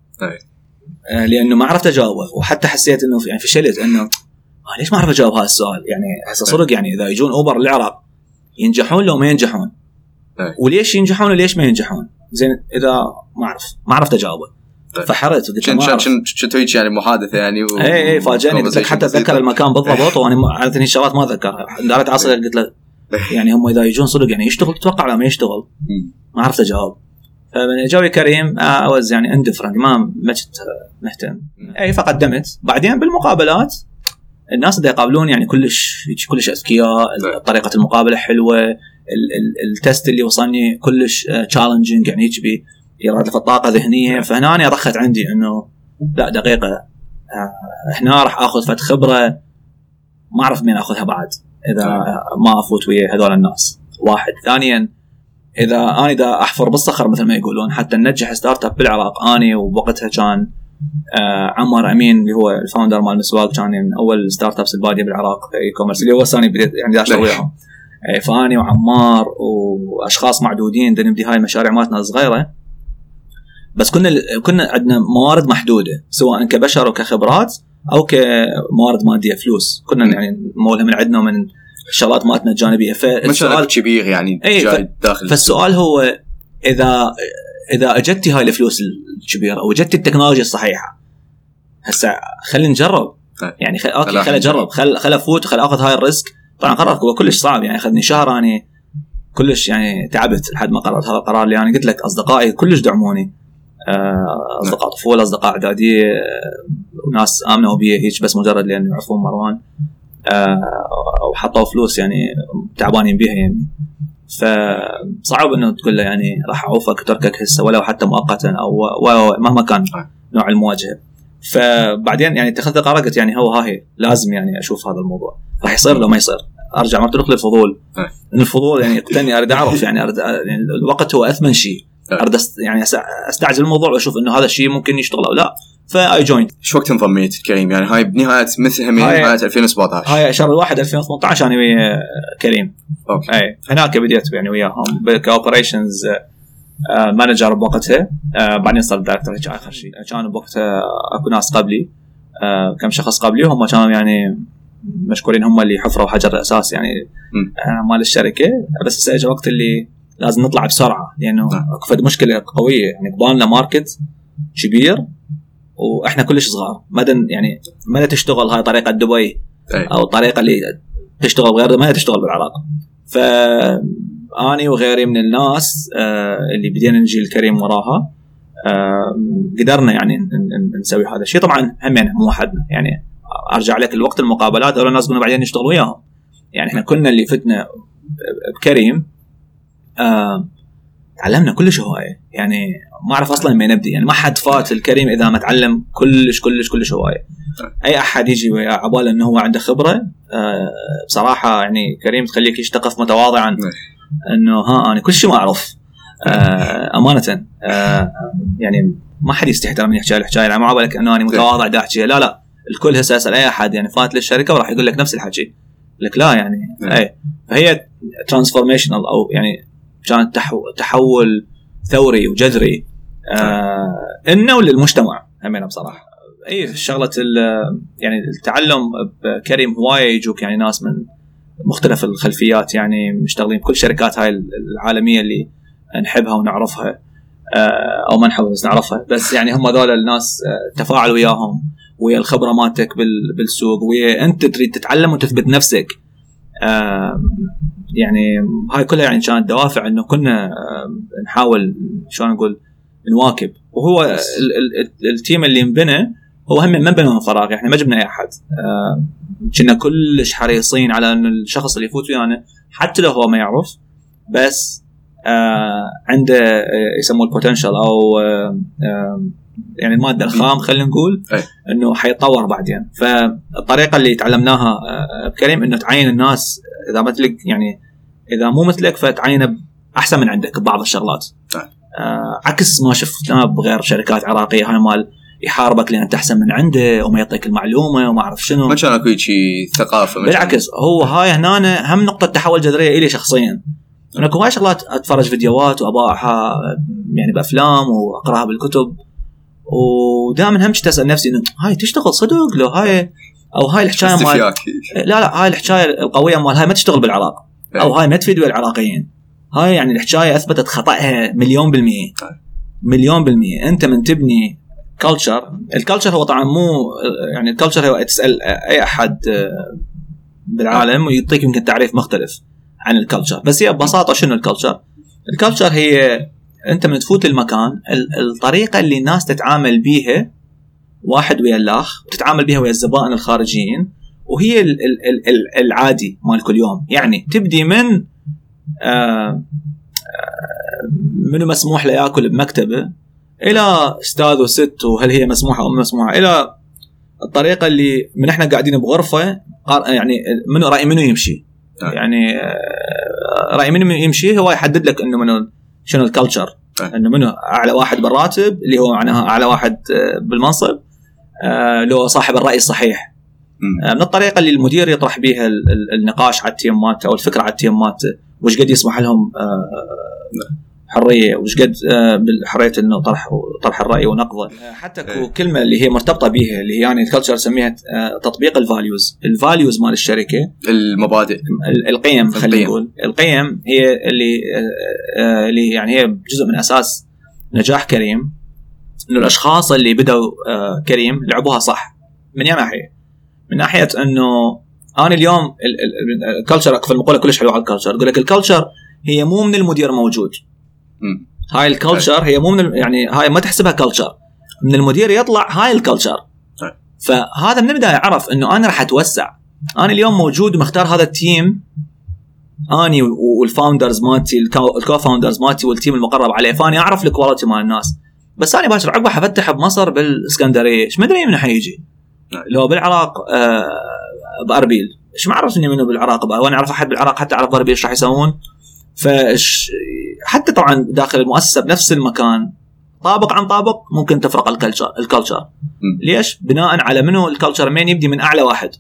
آه، لأنه ما عرفت أجاوبه وحتى حسيت إنه يعني فشلت إنه آه، ليش ما أعرف أجاوب هذا السؤال؟ يعني هسه صدق يعني إذا يجون أوبر للعراق ينجحون لو ما ينجحون. وليش ينجحون وليش ما ينجحون؟ زين إذا ما أعرف ما عرفت أجاوبه. فحرت قلت له هيك يعني محادثة يعني و... اي اي فاجأني قلت لك حتى أتذكر المكان بالضبط وأنا عاده الشغلات ما أتذكرها. دارت عصر قلت له يعني هم إذا يجون صدق يعني يشتغل تتوقع ولا ما يشتغل. ما عرفت اجاوب فمن جاوي كريم I was يعني indifferent ما ما كنت مهتم. اي فقدمت بعدين بالمقابلات الناس اللي يقابلون يعني كلش كلش أذكياء طريقة المقابلة حلوة ال- ال- ال test اللي وصلني كلش challenging يعني هيك بي يرادف الطاقة ذهنيه فهنا أنا رسخت عندي إنه لا دقيقة آه، هنا راح آخذ فت خبرة ما أعرف من آخذها بعد. إذا ما أفوت ويا هذول الناس. واحد. ثانيا إذا أنا اذا أحفر بالصخر مثل ما يقولون حتى ننجح startup بالعراق. أني وبوقتها كان آه عمار أمين اللي هو ال founder مال مسواق كان من أول startups البادية بالعراق e-commerce اللي هو ثاني بديت يعني دا ليش؟ وياهم إيه، فأني وعمار وأشخاص معدودين دا نبدي هاي المشاريع مالتنا الصغيره بس كنا كنا عندنا موارد محدودة سواء كبشر وكخبرات أو كموارد مادية فلوس. كنا يعني مولها من عندنا ومن الشغلات مالتنا الجانبية. فالسؤال كبير يعني ف- جاي داخل فالسؤال هو اذا إذا اجتي هاي الفلوس الكبيرة واجتي التكنولوجيا الصحيحة هسه خلينا نجرب. طيب. يعني خل... okay خل اجرب خل خل أفوت خل أخذ هاي ال risk. طبعا قرار هو كلش صعب. يعني أخذني شهر اني كلش يعني تعبت لحد ما قررت هذا القرار. اللي أنا قلت لك أصدقائي كلش دعموني. أصدقاء طفولة أصدقاء إعدادية آه، وناس آمنوا بي هيك بس مجرد لأن يعرفون مروان آه، وحطوا فلوس يعني تعبانين بيها يعني. فصعب إنه تقول له يعني راح اعوفك وتركك هسه ولو حتى مؤقتا أو مهما كان نوع المواجهة. فبعدين يعني اتخذت قرار قلت يعني هو ها هي لازم يعني أشوف هذا الموضوع. راح يصير لو ما يصير. أرجع مرة للفضول. لأن الفضول يعني يقتلني أريد أعرف يعني أريد يعني الوقت هو أثمن شيء. أريد أست- يعني أستعجل الموضوع وأشوف إنه هذا الشيء ممكن يشتغل أو لا. فاي join شو وقت انضميت كريم؟ يعني هاي بنهاية مثل هم هاي- نهاية 2017 هاي شهر واحد 2018 أنا ويا كريم. okay. أي هناك بديت يعني وياهم. ك operations manager بوقتها. آه، بعدين صرت director هيك آخر شيء. كان بوقتها أكو ناس قبلي. كم شخص قبلي. وهم كانوا يعني مشكورين هم اللي حفروا حجر الأساس يعني. مال الشركة. بس هسه اجى وقت اللي لازم نطلع بسرعة لأنه نعم. أكو فد مشكلة قوية يعني قبالنا ماركت كبير وإحنا كلش صغار مدى يعني مدى تشتغل هاي طريقة دبي. أو الطريقة اللي تشتغل بغير ما تشتغل بالعراق ف اني وغيري من الناس آه، اللي بدينا نجي الكريم وراها آه، قدرنا يعني نسوي هذا الشيء طبعا همين مو وحدنا يعني أرجع لك الوقت المقابلات هذول الناس قلنا بعدين نشتغل وياهم يعني إحنا كنا اللي فتنا بكريم آه، تعلمنا كلش هواية. يعني ما أعرف أصلا من نبدي يعني ما حد فات الكريم إذا ما تعلم كلش كلش كلش هواية. أي أحد يجي عباله إنه هو عنده خبرة آه، بصراحة يعني كريم تخليك تقف متواضعا. إنه ها أنا كل شيء ما أعرف. آه، أمانة. آه، يعني ما حد يستحي ترى من يحكي الحكاية. يعني ما عبالك إنه أنا متواضع دا احكيها لا لا. الكل هسه اسال أي أحد. يعني فات للشركة وراح يقول لك نفس الحكي. لك لا يعني اي فهي transformational أو يعني كان تحول ثوري وجذري آه إنه وللمجتمع همينه بصراحة. إي شغلة يعني التعلم بكريم هوايه يجوك يعني ناس من مختلف الخلفيات يعني مشتغلين بكل شركات هاي العالمية اللي نحبها ونعرفها آه، أو ما نحبها بس نعرفها. بس يعني هم هذول الناس آه، تفاعل وياهم ويا الخبرة مالتك بالسوق ويا أنت تريد تتعلم وتثبت نفسك. يعني هاي كلها يعني كانت دوافع إنه كنا نحاول شلون نقول نواكب. وهو ال ال التيم اللي انبنى هو هم ما بنى من فراغ يعني ما جبنا أي أحد. كنا كلش حريصين على ان الشخص اللي يفوت ويانا حتى لو هو ما يعرف بس آه عنده آه، يسموه البوتنشل أو آه يعني الماده الخام خلينا نقول إنه حيتطور بعدين. فالطريقة اللي تعلمناها آه، بكريم إنه تعين الناس إذا مثلك يعني إذا مو مثلك فتعينه أحسن من عندك ببعض الشغلات. آه عكس ما شفناه بغير شركات عراقية هاي مال يحاربك لأن أنت أحسن من عنده وما يعطيك المعلومة وما أعرف شنو. ما كان أكو شيء ثقافة بالعكس هو هاي هنا هم نقطة تحول جذرية إلي شخصيا. أنا هاي شغلات أتفرج فيديوهات وأباعها يعني بأفلام وأقرأها بالكتب ودائما هم تسأل نفسي انه هاي تشتغل صدق؟ لو هاي أو هاي الحكاية مال لا لا هاي الحكاية القوية مال هاي ما تشتغل بالعراق. أو هاي ما تفيد العراقيين. هاي يعني الحكاية أثبتت خطأها مليون بالمية. مليون بالمية. أنت من تبني culture ال culture هو طبعا مو يعني ال culture هو تسأل أي أحد بالعالم ويعطيك يمكن تعريف مختلف عن ال culture بس هي ببساطة شنو ال culture؟ ال culture هي أنت من تفوت المكان الطريقة اللي الناس تتعامل بيها واحد ويا الآخر وتتعامل بها ويا الزبائن الخارجيين وهي العادي مال كل يوم يعني تبدي من آه، آه، منو مسموح له ياكل بمكتبه إلى أستاذ وست وهل هي مسموحة أو مو مسموحة إلى الطريقة اللي من إحنا قاعدين بغرفة يعني منو رأي منو يمشي نعم. يعني آه، رأي منو يمشي هو يحدد لك إنه منو شنو ال culture نعم. إنه منو أعلى واحد بالراتب اللي هو معناها أعلى واحد بالمنصب لو صاحب الرأي الصحيح. من الطريقة اللي المدير يطرح بها النقاش على ال team مالته أو الفكرة على ال team مالته وش قد يسمح لهم آه، حرية وش قد آه، بالحرية إنه طرح طرح الرأي ونقضه. آه، حتى كلمة اللي هي مرتبطة بها اللي هي يعني ال culture نسميها تطبيق ال values ال values مال الشركة المبادئ. القيم خلينا نقول. القيم هي اللي اللي يعني هي جزء من أساس نجاح كريم. إنه الأشخاص اللي بدوا كريم لعبوها صح. من اي ناحية؟ من ناحية إنه أنا اليوم ال culture في المقولة كلش حلوة على ال culture يقول لك ال culture هي مو من المدير موجود. م. هاي ال culture هي مو من يعني هاي ما تحسبها culture من المدير يطلع هاي ال culture فهذا من البداية عرف إنه أنا راح أتوسع. أنا اليوم موجود ومختار هذا ال team أني وال founders مالتي ال co-founders مالتي وال team المقرب عليه. فأني أعرف ال quality مال الناس. بس أنا باكر عقبه حفتح بمصر بالإسكندرية إيش مدري من حيجي لو بالعراق آه باربيل إيش ما عرفني منه بالعراق وأنا أعرف أحد بالعراق حتى أعرف باربيل إيش راح يسوون. فش حتى طبعا داخل المؤسسة بنفس المكان طابق عن طابق ممكن تفرق ال culture ال culture. ليش؟ بناء على منو ال culture مين؟ يبدي من أعلى واحد.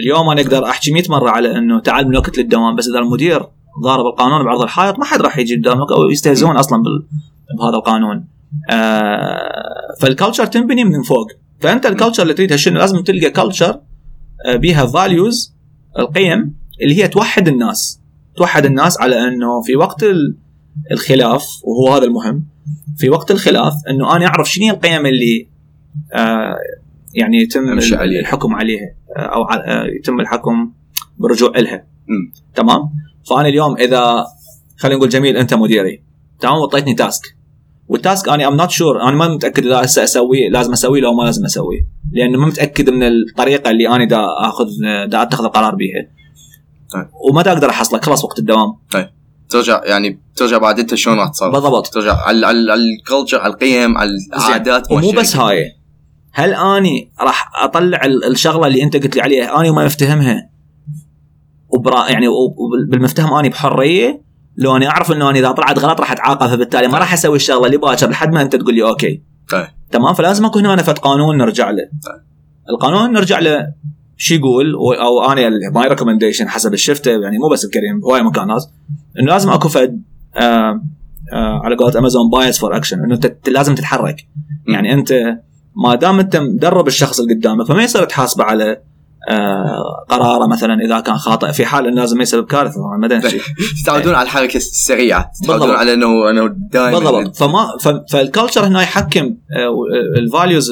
اليوم أنا أقدر أحكي 100 مرة على إنه تعال من وقت للدوام بس إذا المدير ضارب القانون بعرض الحائط ما حد راح يجي قدامك أو يستهزئون أصلا بهذا القانون. آه فال culture تنبني من فوق. فأنت ال culture اللي تريدها شنو؟ لازم تلقى culture آه، بيها values القيم اللي هي توحد الناس. توحد الناس على أنه في وقت الخلاف وهو هذا المهم في وقت الخلاف أنه أنا أعرف شنو القيم اللي آه يعني يتم. الحكم عليها أو آه يتم الحكم بالرجوع لها تمام؟ فأنا اليوم إذا خلينا نقول جميل أنت مديري. تمام؟ وطيتني task وال task أنا I'm not sure أنا ما متأكد إذا هسه اسويه لازم اسويه لو ما لازم اسويه لأنه ما متأكد من الطريقة اللي أنا دا أخذ دا أتخذ القرار بيها. طيب. وما دا أقدر أحصلك. خلاص وقت الدوام. طيب. ترجع يعني ترجع بعد أنت شلون راح تتصرف بالضبط. ترجع على على على ال culture على القيم على العادات ومو بس. هاي. هل أني راح أطلع ال- الشغلة اللي أنت قلت لي عليها؟ أني وما مفتهمها. وبرا يعني بالمفتهم أني بحرية لو اني أعرف انه اني إذا طلعت غلط راح أتعاقب فبالتالي ما راح أسوي الشغلة اللي باكر لحد ما أنت تقول لي OK. طيب. تمام؟ فلازم أكون هنا فد قانون نرجع له. القانون نرجع له شو يقول؟ أو أنا my recommendation حسب الشفته يعني مو بس الكريم هواي مكانات إنه لازم أكو فد آه آه على قولة امازون bias for action إنه انت لازم تتحرك. يعني أنت ما دام أنت مدرب الشخص اللي قدامك فما يصير تحاسبه على قرارة مثلا إذا كان خاطئ في حال إنه لازم يسبب كارثة طبعا ما تتعودون على الحركة السريعة تتعودون. على انه إنه دائما بالضبط فما فال culture هنا يحكم ال values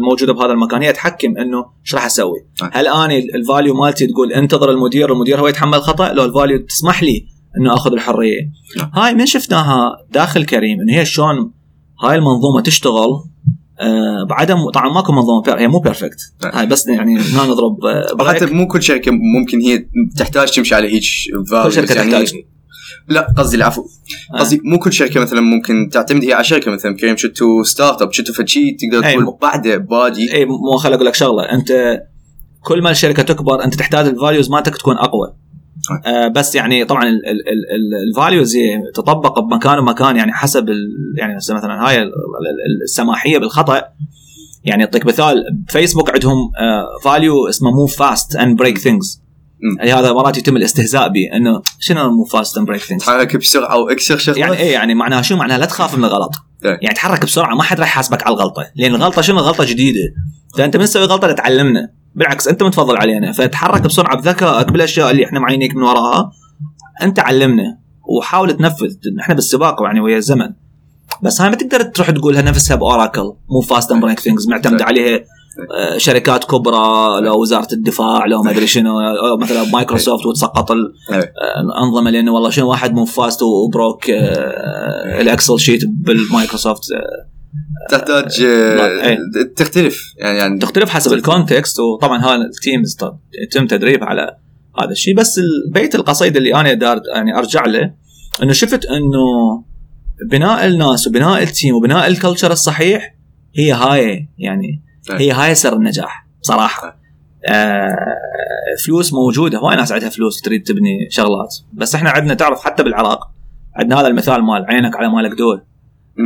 الموجودة بهذا المكان هي تحكم إنه إيش راح أسوي؟ نعم. هل أنا ال value مالتي تقول انتظر المدير المدير هو يتحمل خطأ لو ال value تسمح لي إنه آخذ الحرية. هاي من شفناها داخل كريم انه هي شلون هاي المنظومة تشتغل آه بعدم طبعا ماكو منظومة per هي مو perfect نعم. هاي بس يعني هنا نضرب آه، break. مو كل شركة ممكن هي تحتاج تمشي على هيك كل شركة يعني تحتاج لا قصدي العفو قصدي مو كل شركة مثلا ممكن تعتمد هي على شركة مثلا كريم شتو startup شتو فشي تقدر أي. تقول بعده باجي اي مو خل أقول لك شغلة أنت كل ما الشركة تكبر أنت تحتاج ال values مالتك تكون أقوى آه بس يعني طبعا ال values تطبق بمكان ومكان يعني حسب يعني مثلا هاي ال- ال- السماحية بالخطأ. يعني أعطيك مثال فيسبوك عندهم value اسمه move fast and break things. هذا مرات يتم الاستهزاء به إنه شنو move fast and break things تحرك بسرعة واكسر شغلة؟ يعني إيه يعني معناها شو؟ معناها لا تخاف من الغلط. إيه. يعني تحرك بسرعة ما حد راح يحاسبك على الغلطة. لأن الغلطة شنو؟ غلطه جديدة. فأنت من تسوي غلطة؟ لتعلمنا بالعكس أنت متفضل علينا. فتحرك بسرعة بذكائك بالاشياء اللي إحنا معينيك من وراها. أنت علمنا وحاول تنفذ. إحنا بالسباق يعني ويا الزمن. بس هاي ما تقدر تروح تقولها نفسها بأوراكل. move fast and break things معتمده عليها. آه، شركات كبرى لو وزارة الدفاع لو ما أدري شنو. أو مثلا مايكروسوفت وتسقط إيه. الأنظمة لأنه والله شنو واحد move fast و broke آه، ال Excel sheet بالمايكروسوفت. آه، تحتاج لا، إيه. آه، تختلف يعني يعني تختلف حسب ال context وطبعا هذا ال teams يتم تدريب على هذا الشيء. بس بيت القصيدة اللي أنا دار يعني أرجع له إنه شفت إنه بناء الناس وبناء ال team وبناء ال culture الصحيح هي هاي يعني هي هاي سر النجاح بصراحه آه فلوس موجودة. هواي ناس عندها فلوس تريد تبني شغلات. بس إحنا عندنا تعرف حتى بالعراق عندنا هذا المثال مال عينك على مالك دوا.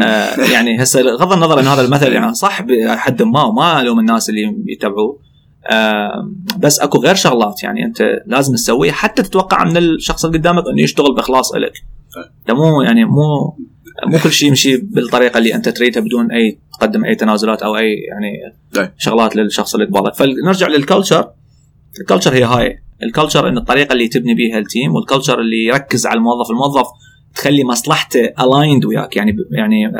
آه يعني هسه غض النظر ان هذا المثل يعني صح بحد ما وما الوم الناس اللي يتبعوه آه بس اكو غير شغلات يعني انت لازم تسويها حتى تتوقع من الشخص اللي قدامك انه يشتغل بإخلاص لك مو يعني مو مو كل شيء يمشي بالطريقة اللي انت تريدها بدون أي تقدم أي تنازلات أو أي يعني طيب. شغلات للشخص اللي قبالك فنرجع لل culture ال culture هي هاي. ال culture إن الطريقة اللي تبني بيها ال team وال culture اللي يركز على الموظف. الموظف تخلي مصلحته aligned وياك يعني يعني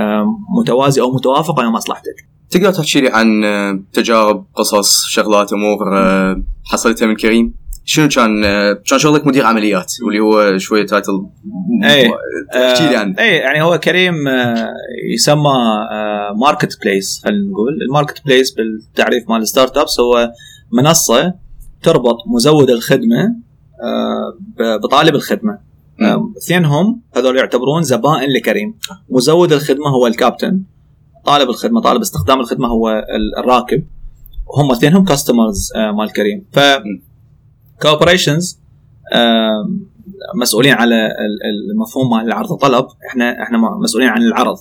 متوازي أو متوافق مع مصلحتك. تقدر تحكي لي عن آه، تجارب قصص شغلات أمور آه، حصلتها من كريم؟ شنو كان آه، كان شغلك مدير عمليات واللي هو شوية title إيه. احكي لي عنه. اي يعني هو كريم يسمى marketplace خلينا نقول. ال marketplace بالتعريف مال ال startups هو منصة تربط مزود الخدمة بطالب الخدمة. اثنينهم هذول يعتبرون زبائن لكريم. مزود الخدمة هو الكابتن. طالب الخدمة طالب استخدام الخدمة هو ال- الراكب. هم اثنينهم customers مال كريم. ف operations مسؤولين على ال- المفهوم مال العرض والطلب إحنا إحنا مسؤولين عن العرض.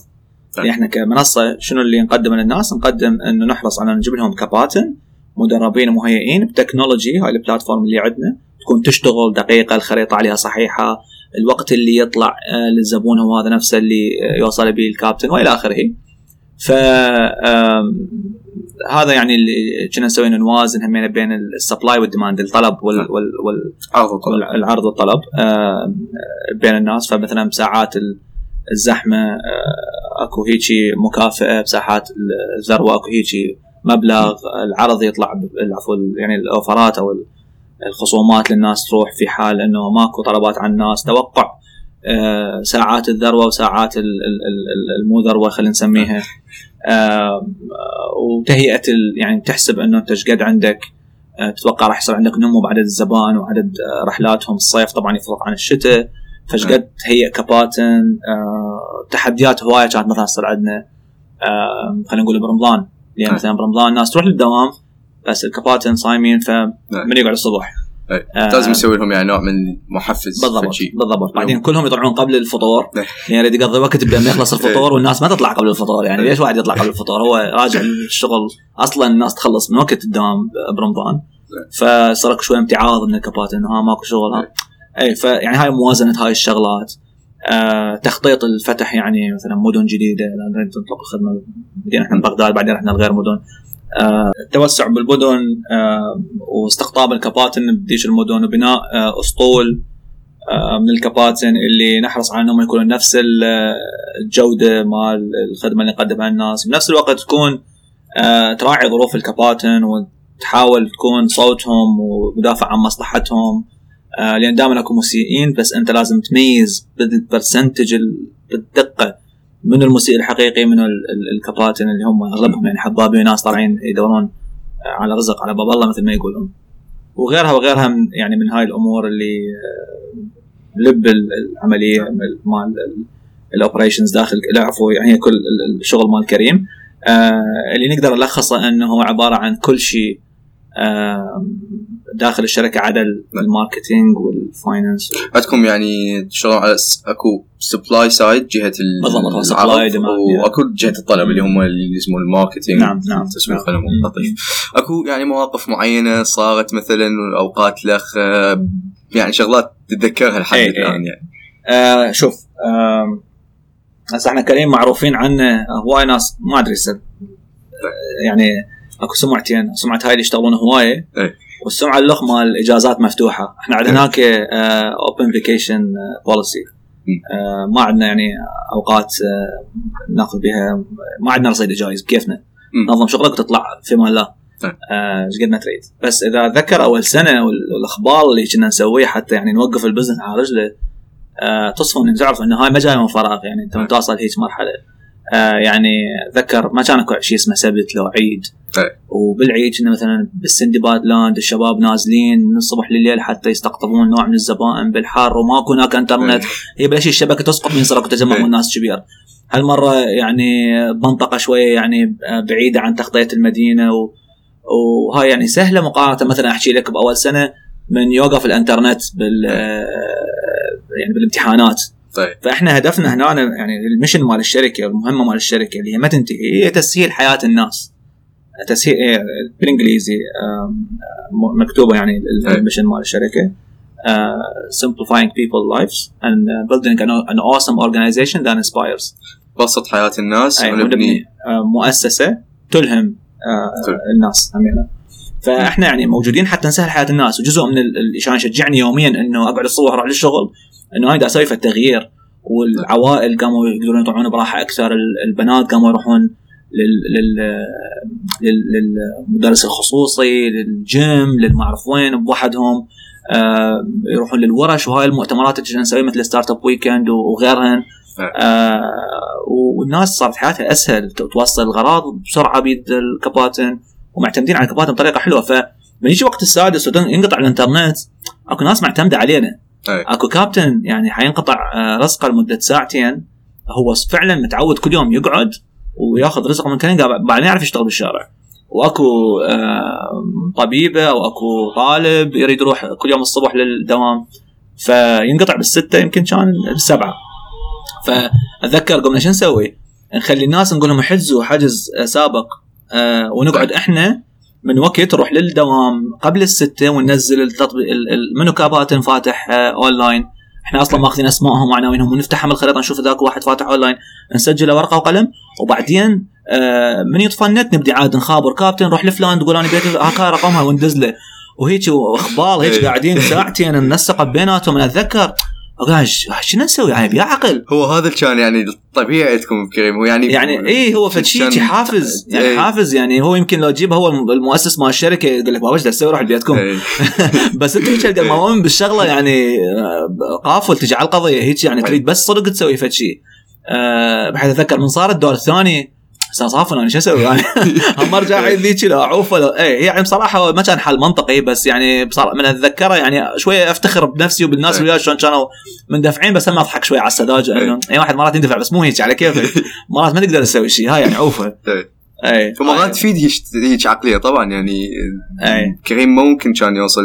يعني إحنا كمنصة شنو اللي نقدمه للناس؟ نقدم إنه نحرص على نجيب لهم كباتن مدربين ومهيئين ب technology هاي ال platform اللي عندنا تكون تشتغل دقيقة الخريطة عليها صحيحة. الوقت اللي يطلع آه، للزبون هو هذا نفسه اللي آه، يوصل به الكابتن وإلى آخره. ف هذا يعني اللي كنا نسوي نوازن همين بين ال supply وال demand الطلب وال, نعم. وال, وال العرض والطلب بين الناس. فمثلا بساعات ال- الزحمة آه، أكو هيجي مكافأة بساعات الذروة أكو هيجي مبلغ العرض يطلع العفو يعني ال offer ات أو الخصومات للناس تروح في حال إنه ماكو طلبات على الناس. توقع آه، ساعات الذروة وساعات ال- ال- ال- المو ذروه خلينا نسميها. آه، وتهيئة يعني تحسب إنه أنت إيش قد عندك. آه، تتوقع راح يصير عندك نمو بعدد الزبائن وعدد رحلاتهم. الصيف طبعا يفرق عن الشتاء. فإيش قد تهيئ كباتن. تحديات هواية كانت مثلا تصير عندنا خلينا نقول برمضان. يعني نعم. مثلا برمضان الناس تروح للدوام. بس الكباتن صايمين فمن يقعد الصبح. آه، لازم يسوي لهم يعني نوع من محفز بالضبط. بالضبط. بعدين كلهم يطلعون قبل الفطور. يعني يريد يقضي وقت بما يخلص الفطور والناس ما تطلع قبل الفطور. يعني ليش واحد يطلع قبل الفطور؟ هو راجع الشغل. أصلا الناس تخلص من وقت الدوام برمضان. فصار شوي امتعاض من الكباتن. انه ها ماكو شغل. ها إي فيعني هاي موازنة هاي الشغلات. آه تخطيط الفتح يعني مثلا مدن جديدة. لأن نريد نطلق الخدمة. بدينا إحنا بغداد بعدين رحنا لغير مدن. التوسع بالمدن آه واستقطاب الكباتن بديش المدن وبناء آه أسطول آه من الكباتن اللي نحرص على إنهم يكونوا نفس ال- الجودة مال الخدمة اللي نقدمها للناس. بنفس الوقت تكون آه تراعي ظروف الكباتن وتحاول تكون صوتهم ومدافع عن مصلحتهم. آه لأن دائما أكو مسيئين بس أنت لازم تميز بالبرسنتج ال- بالدقة منو المسيء الحقيقي من ال- ال- الكباتن اللي هم أغلبهم يعني حبابين ناس طالعين يدورون على رزق على باب الله مثل ما يقولون. وغيرها وغيرها من يعني من هاي الأمور اللي آه، لب ال- العملية مال- ال operations داخل لا عفوا يعني كل ال- الشغل مال كريم. آه، اللي نقدر نلخصه إنه هو عبارة عن كل شيء آه، داخل الشركة عدا ال marketing وال finance عندكم يعني تشتغلون على اكو supply side جهة العرض وأكو جهة الطلب اللي هم اللي اسمه ال marketing. نعم نعم تسويق نعم. لطيف اكو يعني مواقف معينة صارت مثلا اوقات لخ آه، يعني شغلات تتذكرها لحد إيه، الآن يعني. آه شوف آه هسه إحنا كريم معروفين عنه هواي ناس ما أدري آه، يعني أكو سمعتين سمعه هاي اللي يشتغلون هوايه إيه. والسمعة الاخرى مال الاجازات مفتوحة. إحنا عندنا هناك open vacation policy. ما عندنا يعني أوقات آه، ناخذ بها ما عندنا رصيد إجازات بكيفنا. نظم شغلك وتطلع في أمان الله طيب. آه، إيش قد ما تريد؟ بس إذا ذكر أول سنة وال- والأخبار اللي كنا نسويه حتى يعني نوقف ال business على رجله آه، تصفن تعرف انه هاي ما جاية من فراغ. يعني أنت من توصل هيك مرحلة. آه، يعني ذكر ما كان أكو شيء اسمه سبت لو عيد. طيب. وبالعيد كنا مثلا بالسندباد لاند الشباب نازلين من الصبح لليل حتى يستقطبون نوع من الزبائن بالحر وماكو هناك إنترنت. هي بلش الشبكة تسقط من يصير اكو تجمع إيه. من ناس كبير. هالمرة يعني منطقه شوية يعني بعيدة عن تغطية المدينة و... وهاي يعني سهلة مقارنة. مثلا أحكي لك بأول سنة من يوقف الإنترنت بال يعني بالامتحانات. طيب. فإحنا هدفنا هنا يعني المشن مال الشركة والمهمه مال الشركة اللي هي ما تنتهي هي تسهيل حياة الناس. تسهيل إيه، بالإنجليزي مكتوبة يعني أي. المشن مال الشركة. آه، simplifying people lives and uh, building an, an awesome organization that inspires. بسط حياة الناس ونبني آه، مؤسسة تلهم آه، تلهم. الناس. همينة فإحنا يعني موجودين حتى نسهل حياة الناس. وجزء من ال- اللي كان يشجعني يوميا إنه أقعد الصبح أروح للشغل إنه أنا دا أسوي في التغيير والعوائل قاموا يقدرون يطلعون براحة أكثر ال- البنات قاموا يروحون لل لل لل- للمدرس الخصوصي للجيم للمعرف وين بوحدهم آه يروحون للورش وهاي المؤتمرات اللي نسويها مثل Startup Weekend وغيرهن. آه والناس صارت حياتها أسهل توصل الأغراض بسرعة بيد الكباتن ومعتمدين على الكباتن بطريقة حلوة. فمن يجي وقت السادس وينقطع الإنترنت أكو ناس معتمدة علينا. أي. اكو كابتن يعني حينقطع آه، رزقه لمدة ساعتين هو فعلا متعود كل يوم يقعد وياخذ رزقه من كلين بعدين يعرف يشتغل بالشارع واكو آه، طبيبة أو اكو طالب يريد يروح كل يوم الصبح للدوام فينقطع بالستة يمكن كان بالسبعة فأتذكر قمنا شو نسوي؟ نخلي الناس نقول لهم حجزوا حجز سابق آه، ونقعد إحنا من وقت نروح للدوام قبل الستة وننزل التطبيق ال- ال- منو كاباتن فاتح آه، اونلاين إحنا أصلا ماخذين أسمائهم وعناوينهم ونفتح من الخريطة نشوف ذاك واحد فاتح اونلاين نسجله ورقة وقلم وبعدين آه، من يطفى النت نبدي عاد نخابر. كابتن روح لفلان تقول أنا بيتها هاك رقمها وندز له. وهيك وأخبار هيك إيه. قاعدين ساعتين ننسق بيناتهم. أنا أتذكر أقول "إيش- شنو نسوي؟ يعني بيا عقل هو هذا كان يعني الطبيعي عندكم بكريم هو يعني يعني إيه هو كان- حافز يعني إيه. حافز يعني هو يمكن لو تجيب هو الم- المؤسس مال الشركة يقول لك بابا إيش تسوي؟ روح لبيتكم. إيه. بس أنت هيك قد ما مؤمن بالشغلة يعني آه، قافل تجي على القضية هيك يعني تريد بس صدق تسوي فد شيء آه، بحيث أتذكر من صار الدور الثاني بس صافن أنا شو أسوي؟ يعني هم ارجع اعيد ذيك لا أعوف ولا اي يعني بصراحة ما كان حل منطقي بس يعني بصراحة من اتذكره يعني شوية أفتخر بنفسي وبالناس اللي وياي شلون كانوا مندفعين بس هم أضحك شوي على السذاجة إنه اي واحد مرات يندفع بس مو هيك على كيفك؟ مرات ما تقدر تسوي شيء هاي يعني عوفه إيه. اي فمرات تفيد هيك عقلية طبعا يعني اي كريم ممكن كان يوصل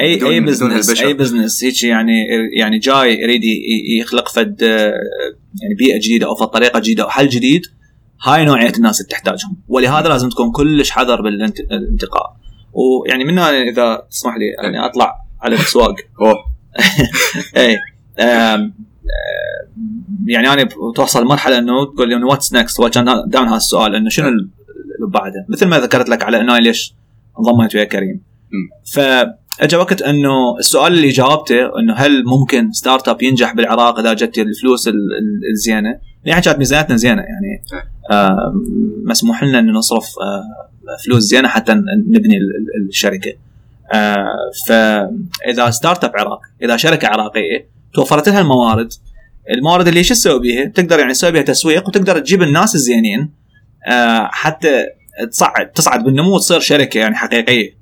اي أي business. أي بزنس هيك يعني يعني جاي يريد يخلق فد آه، يعني بيئة جديدة أو فد طريقة جديدة أو حل جديد هاي نوعية الناس اللي تحتاجهم. ولهذا لازم تكون كلش حذر بالانتقاء ويعني من هنا إذا تسمح لي يعني أطلع على الأسواق. اي يعني أنا توصل لمرحلة إنه تقول لي what's next كان دائما هذا السؤال إنه شنو اللي بعده؟ مثل ما ذكرت لك على إنه ليش انضميت ويا كريم. فأجى وقت إنه السؤال اللي جاوبته إنه هل ممكن startup ينجح بالعراق إذا جت الفلوس ال- ال- الزينة؟ يعني كانت ميزانيتنا زينة يعني آه مسموح لنا إنه نصرف آه فلوس زينة حتى نبني ال- ال- الشركة. آه فاذا startup عراقي إذا شركة عراقية توفرت لها الموارد الموارد اللي شو تسوي بيها؟ تقدر يعني تسوي بيها تسويق وتقدر تجيب الناس الزينين حتى تصعد تصعد بالنمو وتصير شركة يعني حقيقية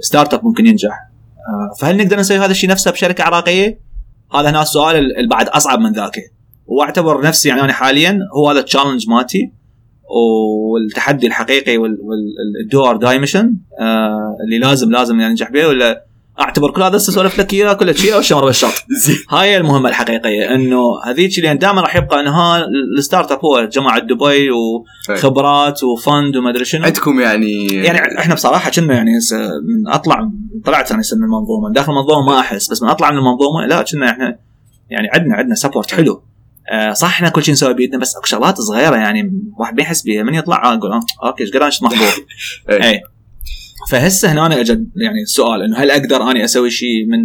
startup ممكن ينجح فهل نقدر نسوي هذا الشيء نفسه بشركة عراقية؟ هذا هنا السؤال اللي بعد أصعب من ذاك واعتبر نفسي يعني أنا حاليا هو هذا ال challenge مالتي والتحدي الحقيقي وال third dimension آه اللي لازم لازم ننجح به ولا أعتبر كل هذا اسولف لك اياه كله شيله واشمره بالشط زين. هاي المهمة الحقيقية إنه هذيك اللي دائما راح يبقى إنه ها ال startup هو جماعة دبي وخبرات و fund وما أدري شنو. عندكم يعني يعني إحنا بصراحة كنا يعني من أطلع طلعت أنا من المنظومة داخل المنظومة ما أحس بس من أطلع من المنظومة لا كنا إحنا يعني عندنا عندنا support حلو. آه صح إحنا كل شيء نسوي بيدنا بس أكو شغلات صغيرة يعني واحد ما يحس بيها من يطلع آه، يقول آه okay إيش قد أنا محظوظ إيه. اي فهسه هنا أنا اجى يعني السؤال إنه هل أقدر أني أسوي شيء من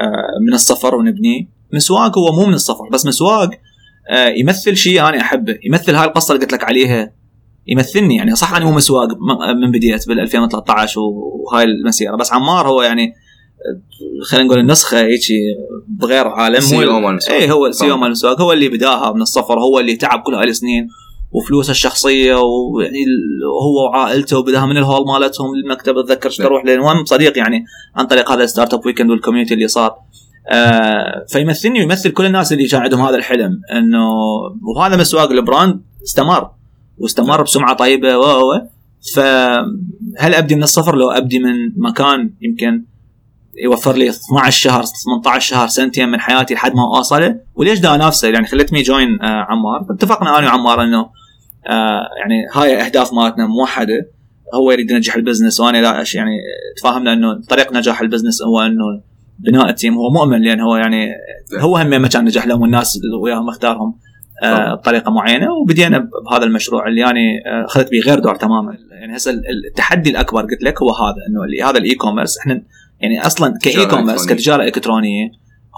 آه من الصفر ونبنيه؟ مسواق هو مو من الصفر بس مسواق آه يمثل شيء أنا أحبه يمثل هاي القصة اللي قلت لك عليها يمثلني يعني صح أنا مو مسواق من بديت بال 2013 وهاي المسيرة بس عمار هو يعني خلينا نقول النسخة هيك بغير عالم CEO هو مال. اي هو أو مال هو اللي بداها من الصفر هو اللي تعب كل هاي السنين وفلوسه الشخصية ويعني هو وعائلته وبداها من الهول مالتهم المكتب اتذكر نعم. تروح للمهم صديق يعني عن طريق هذا ال Startup Weekend وال community اللي صار. آه فيمثلني ويمثل كل الناس اللي كان عندهم هذا الحلم انه وهذا مسواق ال brand استمر واستمر بسمعة طيبة و و فهل أبدي من الصفر؟ لو أبدي من مكان يمكن يوفر لي 12 شهر 18 شهر سنتين من حياتي لحد ما اوصله وليش دا نفسه؟ يعني let me join آه عمار. اتفقنا أنا وعمار إنه آه يعني هاي أهداف مالتنا موحده هو يريد ينجح ال business وأنا لا يعني تفاهمنا إنه طريق نجاح ال business هو إنه بناء ال team هو مؤمن لأن هو يعني هو هم ما كان نجح لهم والناس اللي وياهم اختارهم آه. بطريقة معينة. وبدينا بهذا المشروع اللي يعني اخذت بيه غير دور تماما. يعني هسه التحدي الأكبر قلت لك هو هذا إنه هذا ال e-commerce إحنا يعني أصلا ك e-commerce. كتجارة إلكترونية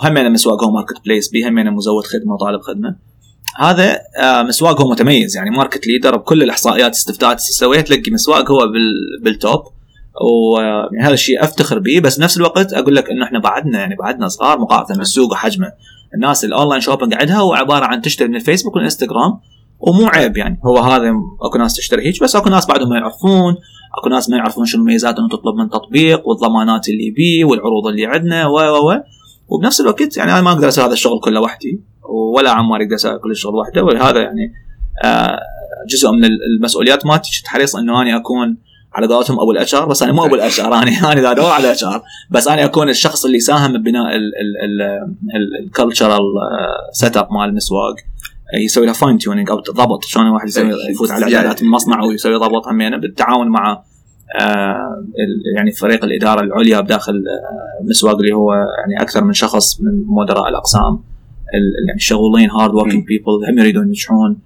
همنا مسواق هو marketplace بي همنا مزود خدمة وطالب خدمة. هذا آه، مسواق هو متميز يعني market leader بكل الإحصائيات استفتاءات سويت تلقي مسواق هو بال- بال top. ويعني هذا الشيء أفتخر به بس نفس الوقت أقول لك إنه إحنا بعدنا يعني بعدنا صغار مقارنة بالسوق وحجمه. الناس ال online shopping عندها هو عبارة عن تشتري من الفيسبوك والإنستغرام ومو عيب يعني. هو هذا أكو ناس تشتري هيك بس أكو ناس بعدهم ما يعرفون اكو ناس ما يعرفون شنو ميزات انه تطلب من تطبيق والضمانات اللي بيه والعروض اللي عندنا و و و. وبنفس الوقت يعني أنا ما أقدر أسوي هذا الشغل كله وحدي ولا عمار يقدر يسوي كل الشغل وحده ولهذا يعني آه، جزء من المسؤوليات مالتي. كنت حريص إنه أنا أكون على قولتهم أبو ال HR بس أنا مو أبو ال HR أنا أنا لا ادور على ال HR بس أنا أكون الشخص اللي ساهم ببناء ال cultural setup مال المسواق يسوي لها fine tuning أو ضبط. شلون الواحد يسوي يفوت على إعدادات المصنع ويسوي ضبط همينه بالتعاون مع آه، يعني فريق الإدارة العليا بداخل آه، مسواق اللي هو يعني أكثر من شخص من مدراء الأقسام ال- يعني شغولين hard working people هم يريدون ينجحون.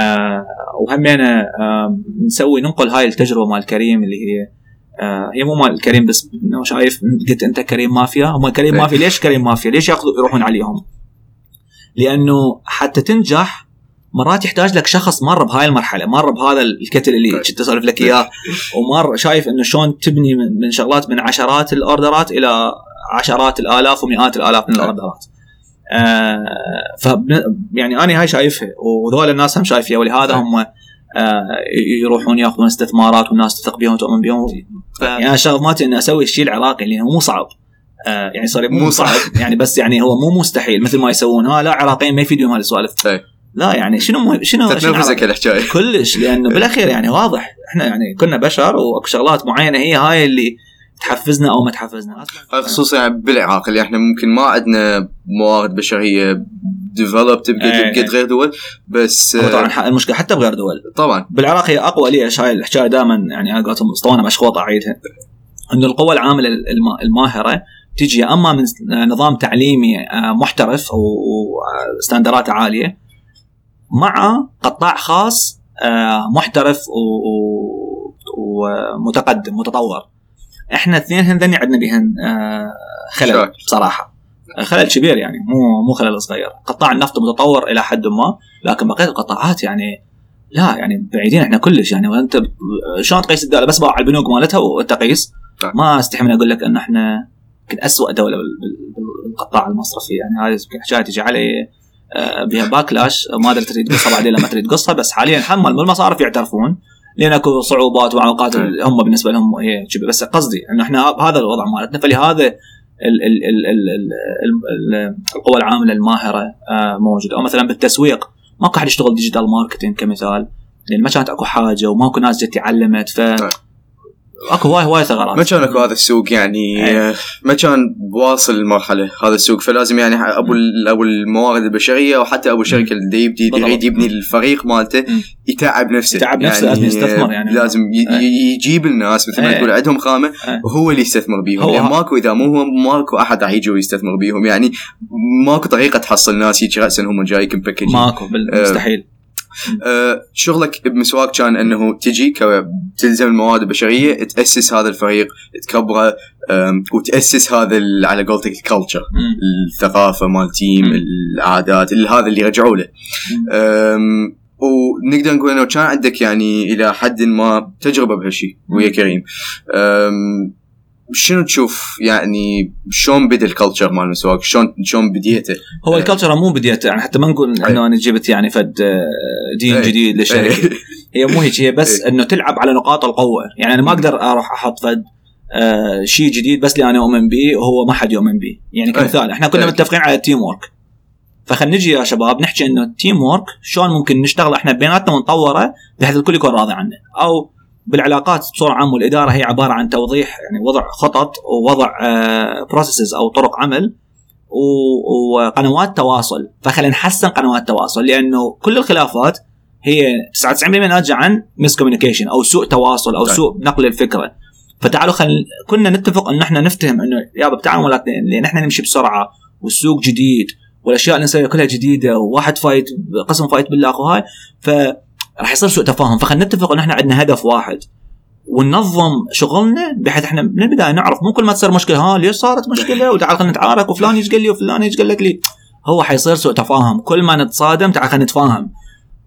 آه وهمينا آه نسوي ننقل هاي التجربة مال كريم اللي هي آه هي مو مال كريم بس إنه شايف قلت أنت كريم مافيا؟ هم كريم إيه. مافيا؟ ليش كريم مافيا؟ ليش ياخذوا يروحون عليهم؟ لأنه حتى تنجح مرات يحتاج لك شخص مر بهاي المرحلة مر بهذا الكتل اللي إيه. كنت أسولف لك إياه ومر شايف إنه شلون تبني من شغلات من عشرات الأوردرات إلى عشرات الآلاف ومئات الآلاف من إيه. الأوردرات. آه ف يعني أنا هاي شايفها وذول الناس هم شايفيها ولهذا هم آه يروحون يأخذون استثمارات والناس تثق بهم وتؤمن بهم يعني أنا شغف مالتي إني أسوي الشيء العراقي اللي هو مو صعب. آه يعني سوري مو, صعب. يعني بس يعني هو مو مستحيل مثل ما يسوون. ها لا عراقيين ما يفيدون هذه السوالف. إيه. لا يعني شنو مو شنو تتنفسك الحكاية كلش لأنه بالأخير يعني واضح. إحنا يعني كنا بشر وأكو شغلات معينة هي هاي اللي تحفزنا أو ما تحفزنا. خصوصا يعني بالعراق اللي إحنا ممكن ما عندنا موارد بشرية developed إيه. بقد غير دول بس طبعا المشكلة حتى بغير دول. طبعا. بالعراق هي أقوى ليش هاي الحكاية دائما يعني أنا قلت اسطوانه مشخوطه اعيدها إنه القوى العامله الم- الماهرة تجي يا أما من نظام تعليمي آه، محترف وستاندرات عالية مع قطاع خاص آه، محترف ومتقدم متطور. إحنا الاثنين هذني عندنا بهن آه، خلل. بصراحه خلل كبير يعني مو مو خلل صغير. قطاع النفط متطور إلى حد ما لكن بقية القطاعات يعني لا يعني بعيدين إحنا كلش يعني. وأنت شلون تقيس الدولة؟ بس على البنوك مالتها وتقيس. نعم. ما استحي من أقول لك إن إحنا يمكن أسوأ دولة بالقطاع المصرفي. يعني هذه يمكن تجي علي آه، بها باكلاش ما ادري تريد قصة بعدين لما تريد قصة بس حاليا حمل. من المصارف يعترفون. لأن أكو صعوبات وعوقات نعم. هم بالنسبة لهم هي بس قصدي إنه إحنا هذا الوضع مالتنا. فلهذا القوى العامله الماهره آه، موجودة. أو مثلا بالتسويق. ماكو أحد يشتغل digital marketing كمثال. لأن ما كانت أكو حاجة وماكو ناس جت تعلمت. ف نعم. أكو هواي هواي ثغرات ما كان أكو هذا السوق يعني إيه. آه، ما كان واصل المرحله هذا السوق فلازم يعني أبو أبو الموارد البشرية وحتى أبو الشركة اللي يبدي. يريد يبني الفريق مالته. يتعب نفسه يتعب نفسه، لازم يستثمر يعني. لازم إيه. يجيب الناس مثل ما إيه. تقول عندهم خامة. وهو اللي يستثمر بيهم يعني ماكو إذا مو هو ماكو أحد راح يجي ويستثمر بيهم يعني ماكو طريقة تحصل ناس يجي راسا هم جايك مبكجين ماكو بال- مستحيل آه، شغلك بمسواگ كان إنه تجي تلزم الموارد البشرية تأسس هذا الفريق تكبره وتأسس هذا على قولتك ال culture مم. الثقافة مال team. العادات اللي هذا اللي رجعوا له ونقدر نقول إنه كان عندك يعني إلى حد ما تجربة بهالشيء ويا كريم شنو تشوف يعني شلون بدأ ال culture مال المسواق شلون شلون بديته؟ هو ال culture مو بديت يعني حتى ما نقول إنه أنا جبت يعني فد آه، دين إيه. جديد للشركة. هي مو هيك هي بس إيه. إنه تلعب على نقاط القوة. يعني أنا ما أقدر أروح أحط فد آه شيء جديد بس اللي أنا اؤمن به وهو ما حد يؤمن به يعني كمثال إحنا كنا إيه. متفقين على ال teamwork فخلينا نجي يا شباب نحكي إنه ال teamwork شلون ممكن نشتغل إحنا بيناتنا ونطوره بحيث الكل يكون راضي عنه. أو بالعلاقات بصورة عامة والإدارة هي عبارة عن توضيح يعني وضع خطط ووضع processes أو طرق عمل وقنوات تواصل. فخلينا نحسن قنوات التواصل لأنه كل الخلافات هي 99% ناتجة عن miscommunication أو سوء تواصل أو طيب. سوء نقل الفكرة. فتعالوا خل كنا نتفق إن إحنا نفتهم إنه يابا تعالوا ولا لأن إحنا نمشي بسرعة والسوق جديد والأشياء اللي نسويها كلها جديدة وواحد فايت قسم فايت بالله وهاي فراح يصير سوء تفاهم. فخلينا نتفق إن إحنا عندنا هدف واحد. وننظم شغلنا بحيث إحنا من البداية نعرف مو كل ما تصير مشكلة ها ليش صارت مشكلة؟ وتعال خلينا نتعارك وفلان يجي قال لي وفلان يجي قال لك لي. هو حيصير سوء تفاهم. كل ما نتصادم تعال خلينا نتفاهم.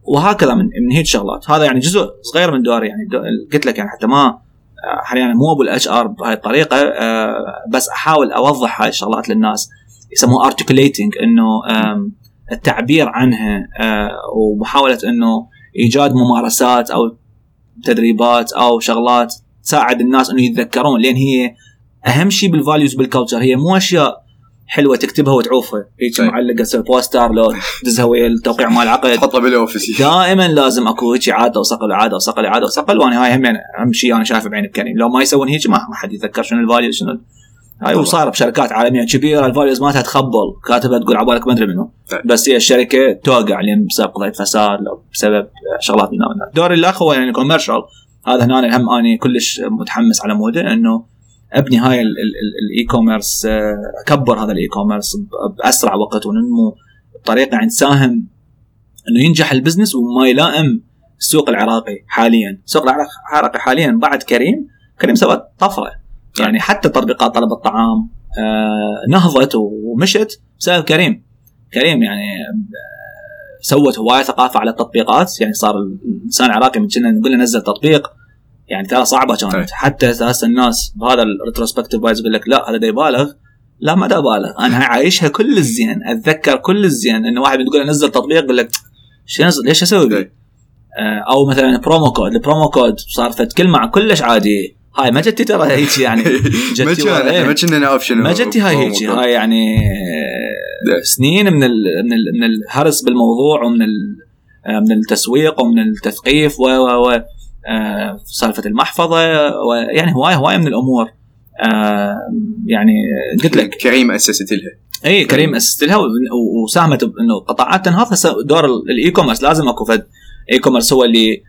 وهكذا من من هيك شغلات. هذا يعني جزء صغير من دوري يعني دو قلت لك يعني حتى ما آه، حاليا مو أبو ال HR بهاي الطريقة آه، بس أحاول أوضح هاي الشغلات للناس. يسموها articulating إنه التعبير عنها آه، ومحاولة إنه إيجاد ممارسات أو تدريبات أو شغلات تساعد الناس إنه يتذكرون لأن هي أهم شيء بال values بال culture هي مو أشياء حلوة تكتبها وتعوفها. هيك. معلقة تسوي poster لو تدزها ويا التوقيع مال العقد تحطه بال office دائما لازم أكو هيك عادة وصقل عادة وصقل عادة وصقل وأنا هاي هم يعني أهم شيء أنا شايفه بعين بكريم لو ما يسوون هيك ما ما حد يتذكر شنو ال values شنو هاي. وصار بشركات عالمية كبيرة. ال values مالتها تخبل. كاتبه تقول عبالك ما أدري منو. طيب. بس هي الشركة توقع لأن بسبب قضية فساد لو بسبب شغلات من هنا دوري الآن هو يعني commercial هذا هنا هم أني كلش متحمس على موده إنه أبني هاي ال- ال- ال- ال e-commerce آه، أكبر هذا ال e-commerce بأسرع وقت. وننمو بطريقة يعني تساهم إنه ينجح ال business وما يلائم السوق العراقي حاليا. السوق العراقي حاليا بعد كريم. كريم سوى طفرة. يعني حتى تطبيقات طلب الطعام آه، نهضت ومشت بسبب كريم. كريم يعني آه، سوت هواية ثقافة على التطبيقات. يعني صار الإنسان العراقي من كنا نقول له نزل تطبيق. يعني ترى صعبة طيب. كانت حتى هسه الناس بهذا ال retrospective wise يقول لك لا هذا دا يبالغ لا ما دا أبالغ أنا عايشها كلش زين. أتذكر كلش زين. إنه واحد بتقول نزل تطبيق يقول لك ليش أسوي؟ بيه؟ آه، أو مثلا promo code ال promo code صار فد كلمه كلش عادي. هاي ما جتي ترى هيك يعني. ما جتي إيه. ما كنا نعرف شنو ما جتي هاي هيك هاي يعني سنين من ال من ال من الهرس بالموضوع ومن من التسويق ومن التثقيف و و و آه، سالفة المحفظة ويعني هوايه هوايه من الأمور. آه، يعني قلت لك. كريم أسست لها. اي كريم. أسست لها وساهمت إنه قطاعات تنهض هسه دور ال- ال e-commerce لازم أكو فد e-commerce هو اللي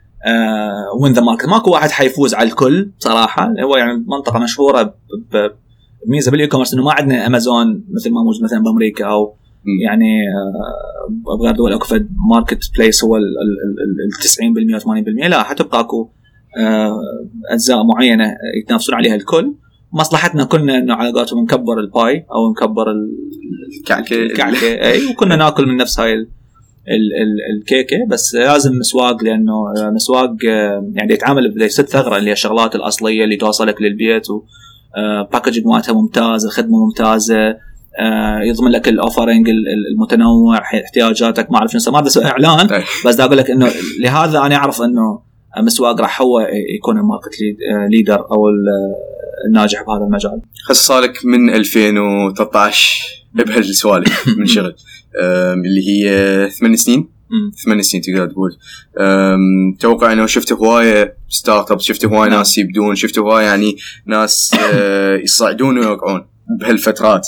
win the market ماكو واحد حيفوز على الكل صراحة. هو يعني منطقة مشهورة بميزه بال e-commerce إنه ما عندنا امازون مثل ما موجود مثلا بأمريكا أو. يعني آه، بغير دول أكو فد marketplace هو ال ال- ال- ال 90% 80% لا حتبقى أكو آه، أجزاء معينة يتنافسون عليها الكل. مصلحتنا كلنا إنه على قولتهم نكبر ال pie أو نكبر ال- كعكه الكعكة. إي وكنا ناكل من نفس هاي الكيكة بس لازم مسواق لأنه مسواق آه، يعني يتعامل يسد ثغرة اللي هي الشغلات الأصلية اللي توصلك للبيت و packaging مالتها ممتاز الخدمة ممتازة آه، يضمن لك ال offering المتنوع احتياجاتك ما أعرف شنو ما بدي إعلان أي. بس أقول لك إنه لهذا أنا أعرف إنه مسواق راح هو يكون ال market leader أو الناجح بهذا المجال. هسه صار لك من 2013 بهالسوالف من شغل. اللي هي ثمان سنين. ثمان سنين تقدر تقول. أم، توقع إنه شفت هواية startup شفت هواية نعم. ناس يبدون شفت هواية يعني ناس أه، يصعدون ويوقعون بهالفترات.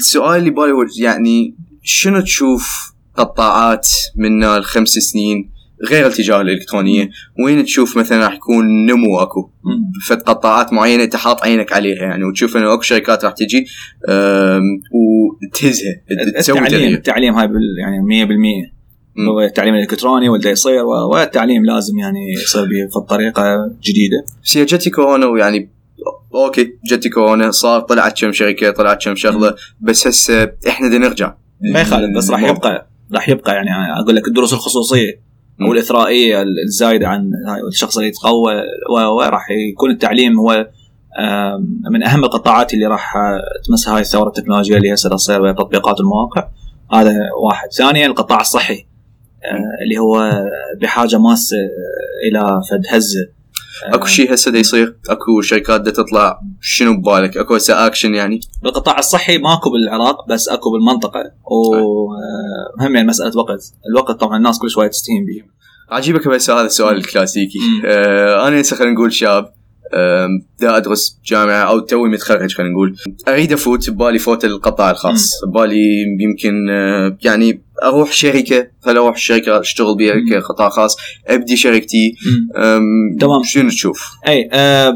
السؤال اللي بالي يعني شنو تشوف قطاعات من الخمس سنين غير التجارة الإلكترونية وين تشوف مثلا راح يكون نمو أكو. فد قطاعات معينة انت حاط عينك عليها يعني وتشوف إنه أكو شركات راح تجي وتهزها تسوي التعليم التعليم هاي بال يعني 100% مم. هو التعليم الإلكتروني وده يصير والتعليم لازم يعني يصير بطريقه جديدة. بس هي جتي كورونا ويعني أوكي جتي كورونا صار طلعت كم شركة طلعت كم شغلة بس هسه إحنا بدنا نرجع. ما يخالف بس راح يبقى راح يبقى يعني أقول لك الدروس الخصوصية. أو. الإثرائية الزايدة عن الشخص اللي يتقوى وراح يكون التعليم هو من أهم القطاعات اللي راح آه، تمسها هاي الثورة التكنولوجية اللي هسه تصير وهي تطبيقات المواقع هذا واحد ثانيا القطاع الصحي آه، اللي هو بحاجة ماسة آه، إلى فد هزه اكو شيء هسه يصير؟ اكو شركات دا تطلع شنو ببالك؟ اكو هسه اكشن يعني؟ بالقطاع الصحي ماكو بالعراق بس اكو بالمنطقة. وهم يعني مسألة وقت. الوقت طبعا الناس كل شوية تستهين به عجيبك بس هذا السؤال الكلاسيكي. آه أنا هسه خلينا نقول شاب دا أدرس جامعة أو توي متخرج خلينا نقول. أريد أفوت ببالي فوت القطاع الخاص. ببالي يمكن آه، يعني أروح شركة خل أروح شركة أشتغل بها. كقطاع خاص أبدي شركتي تمام. شنو تشوف؟ أي آه آه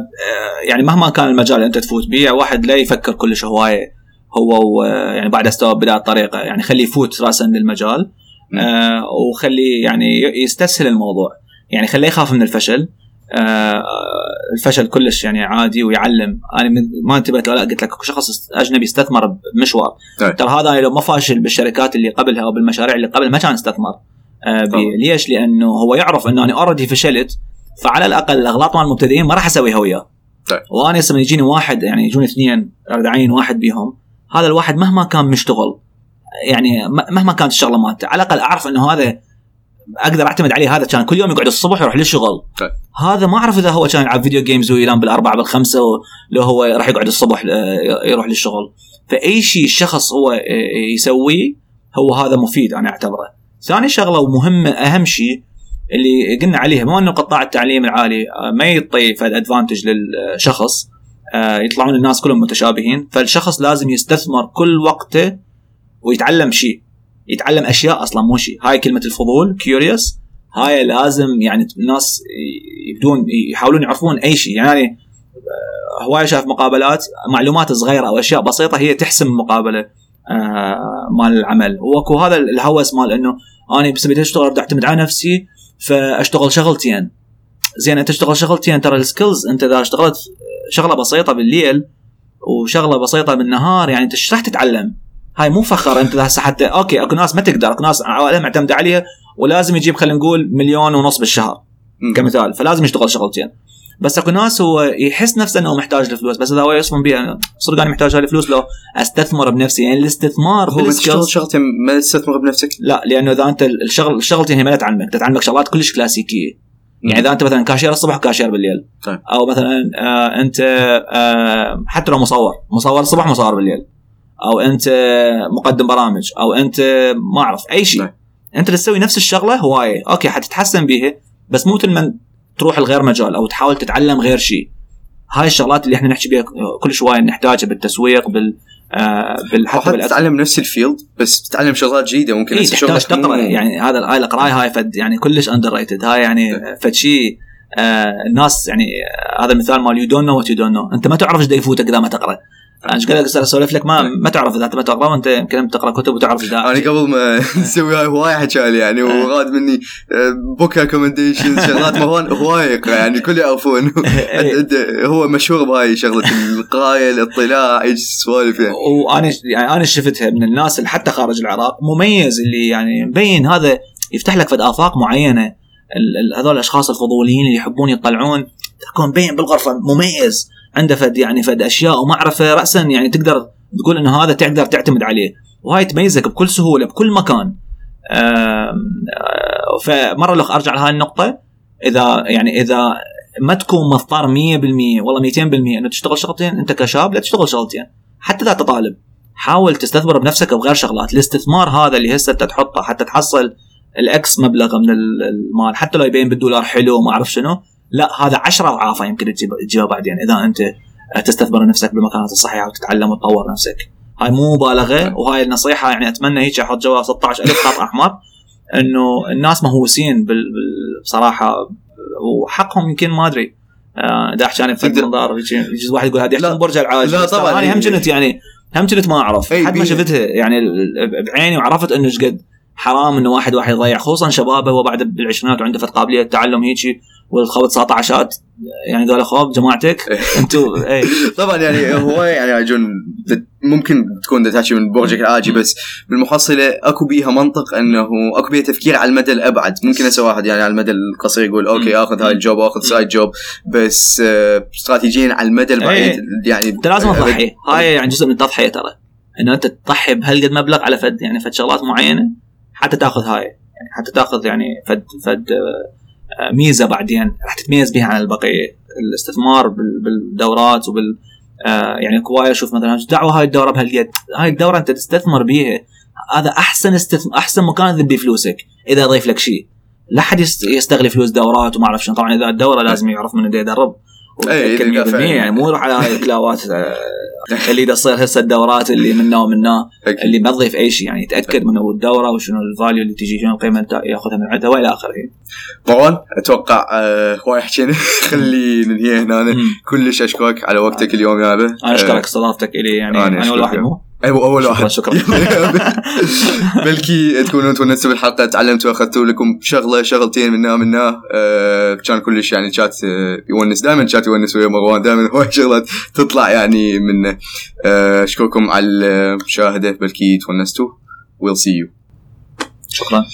يعني مهما كان المجال اللي أنت تفوت به واحد لا يفكر كلش هواية هو يعني بعد استوى بدايه الطريقة يعني خليه يفوت راسا للمجال. آه وخليه يعني يستسهل الموضوع يعني خليه يخاف من الفشل آه الفشل كلش يعني عادي ويعلم أنا ما انتبهت لا قلت لك أكو شخص أجنبي استثمر بمشوار أي. ترى هذا أنا لو ما فاشل بالشركات اللي قبلها أو بالمشاريع اللي قبل ما كان استثمر آه ليش؟ لأنه هو يعرف إنه أنا اوريدي فشلت فعلى الأقل الأغلاط مال المبتدئين ما راح أسويها وياه طيب. وأنا هسه يجيني واحد يعني يجوني اثنين اريد اعين واحد بيهم هذا الواحد مهما كان مشتغل يعني مهما كانت الشغلة مالته على الأقل أعرف إنه هذا أقدر أعتمد عليه. هذا كان كل يوم يقعد الصبح يروح للشغل. طيب. هذا ما أعرف إذا هو كان يلعب فيديو جيمز وينام بالأربعة بالخمسة لو هو راح يقعد الصبح آه، يروح للشغل. فأي شيء الشخص هو آه، يسويه هو هذا مفيد أنا أعتبره. ثاني شغلة ومهمة أهم شيء اللي قلنا عليها مو إنه قطاع التعليم العالي آه، ما يعطي فد advantage للشخص يطلعون الناس كلهم متشابهين. فالشخص لازم يستثمر كل وقته ويتعلم شيء. يتعلم أشياء أصلا مو شيء. هاي كلمة الفضول curious هاي لازم يعني الناس يبدون يحاولون يعرفون أي شيء. يعني آه، هواي شاف مقابلات معلومات صغيرة أو أشياء بسيطة هي تحسم المقابله آه، مال العمل. وأكو هذا الهوس مال إنه أنا بس بدي أشتغل بدي أعتمد على نفسي فأشتغل شغلتين. زين أنت تشتغل شغلتين ترى ال skills أنت إذا اشتغلت شغلة بسيطة بالليل وشغلة بسيطة بالنهار يعني أنت إيش راح تتعلم؟ هاي مو فخر انت هسه حتى okay اكو ناس ما تقدر اكو ناس عوائلها معتمدة عليها ولازم يجيب خلينا نقول مليون ونص بالشهر. كمثال فلازم يشتغل شغلتين. بس اكو ناس هو يحس نفسه انه محتاج الفلوس بس اذا هو يصفن بيه صدق أنا محتاج هاي الفلوس لو استثمر بنفسي. يعني الاستثمار هو بال skills شغلتين ما تستثمر بنفسك؟ لا لأنه إذا أنت الشغل الشغلتين هي ما تعلمك تعلمك شغلات كلش كلاسيكية. يعني إذا أنت مثلا كاشير الصبح وكاشير بالليل. طيب. أو مثلا آه أنت آه حتى لو مصور مصور الصبح مصور بالليل. أو أنت مقدم برامج أو أنت ما أعرف أي شيء. نعم. أنت تسوي نفس الشغلة هواية. okay حتتحسن بيها بس مو مثل ما تروح لغير مجال أو تحاول تتعلم غير شيء. هاي الشغلات اللي إحنا نحكي بها كل شوية نحتاجها بالتسويق بال آه بال بالأس- تتعلم نفس ال field بس تتعلم شغلات جديدة. ممكن هسه تحتاج تقرا يعني هذا هاي القراية هاي فد يعني كلش underrated هاي يعني فد شيء آه الناس يعني آه هذا المثال مال you don't know what you don't know أنت ما تعرف إيش يفوتك إذا ما تقرأ. أنا إيش قاعد أسولف لك ما ما تعرف إذا أنت ما تقرأ وأنت يمكن تقرا كتب وتعرف دا أنا قبل ما نسوي هاي هواي حكى يعني إيه. وغاد مني book recommendation شغلات مروان هواي يقرأ يعني الكل يعرفون إيه. هو مشهور بهاي شغلة القراية الاطلاع إيش سوالف يعني وأنا يعني أنا شفتها من الناس اللي حتى خارج العراق مميز اللي يعني مبين هذا يفتح لك فد آفاق معينة هذول الأشخاص الفضوليين اللي يحبون يطلعون تكون مبين بالغرفة مميز عنده فد يعني فد أشياء ومعرفة راسا يعني تقدر تقول إنه هذا تقدر تعتمد عليه. وهاي تميزك بكل سهولة بكل مكان. آه، فمرة الاخ أرجع لهاي النقطة إذا يعني إذا ما تكون مضطر 100% والله 200% إنه تشتغل شغلتين أنت كشاب لا تشتغل شغلتين. حتى إذا أنت طالب حاول تستثمر بنفسك بغير شغلات. الاستثمار هذا اللي هسه أنت تحطه حتى تحصل الاكس مبلغ من ال- المال حتى لو يبين بالدولار حلو وما أعرف شنو لا هذا 10 اضعافه يمكن تجيب تجيبها بعدين إذا أنت تستثمر نفسك بالمكانات الصحيحة وتتعلم وتطور نفسك هاي مو مبالغة وهاي النصيحة يعني أتمنى هيك أحط جوا 16000 خط أحمر إنه الناس مهووسين بصراحه وحقهم يمكن ما أدري آه، إذا أحكي أنا بفد تقدر- منظار يجوز واحد يقول هذه. يحكي برج العاج لا طبعاً. أنا هم كنت يعني هم كنت ما أعرف أي حد ما. شفتها يعني بعيني وعرفت إنه إيش قد حرام إنه واحد واحد يضيع خصوصا شبابه هو بعد بالعشرينات وعنده فت قابليه تعلم هيجي والخوت 19 يعني قال خوب جماعتك. أنتم اي طبعا يعني هو يعني عجون ممكن تكون تحكي من برجك العاجي بس بالمحصله أكو بيها منطق إنه أكو بيها تفكير على المدى الأبعد. ممكن هسه واحد يعني على المدى القصير يقول okay. آخذ هاي ال job واخذ side job بس آه، استراتيجيا على المدى البعيد يعني انت لازم تضحي هاي يعني جزء من التضحية ترى. إنه أنت تضحي بهالقد مبلغ على فد يعني فد شغلات معينة حتى تاخذ هاي. يعني حتى تاخذ يعني فد فد آه، ميزة بعدين راح تتميز بها عن البقية. الاستثمار بال- بالدورات وبال آه، يعني كواير شوف مثلا دعوة هاي الدورة بهالقد هاي الدورة أنت تستثمر بيها. هذا أحسن استثم... أحسن مكان تذبي فلوسك إذا يضيف لك شيء. لا حد يست- يستغلي فلوس دورات وما أعرف شنو. طبعا إذا الدورة لازم يعرف من يدرب. ويتأكد إذا 100% فعلاً. يعني مو على هاي الكلاوات آه، اللي تصير هسه الدورات اللي منا ومنا. اللي ما تضيف أي شيء يعني يتاكد من الدورة وشنو ال value اللي تجي شنو القيمة اللي يأخذها من عندها وإلى آخره مروان أتوقع آه، هواي حكينا خلي ننهي هنا أنا. كلش أشكرك على وقتك اليوم يابا أنا أشكرك استضافتك إلي يعني أنا أنا أشكرك. واحد مو أيوه أول واحد. شكراً. بلكي تكونوا أنتم نفسوا بالحلقة تعلمتوا أخذتوا لكم شغلة شغلتين منها منها آه كان كلش يعني شات يونس. دائما شات يونس ويا مروان. دائما هواي شغلات تطلع يعني منه. آه أشكركم على المشاهدة. بلكي تونستوا. will see you شكرا.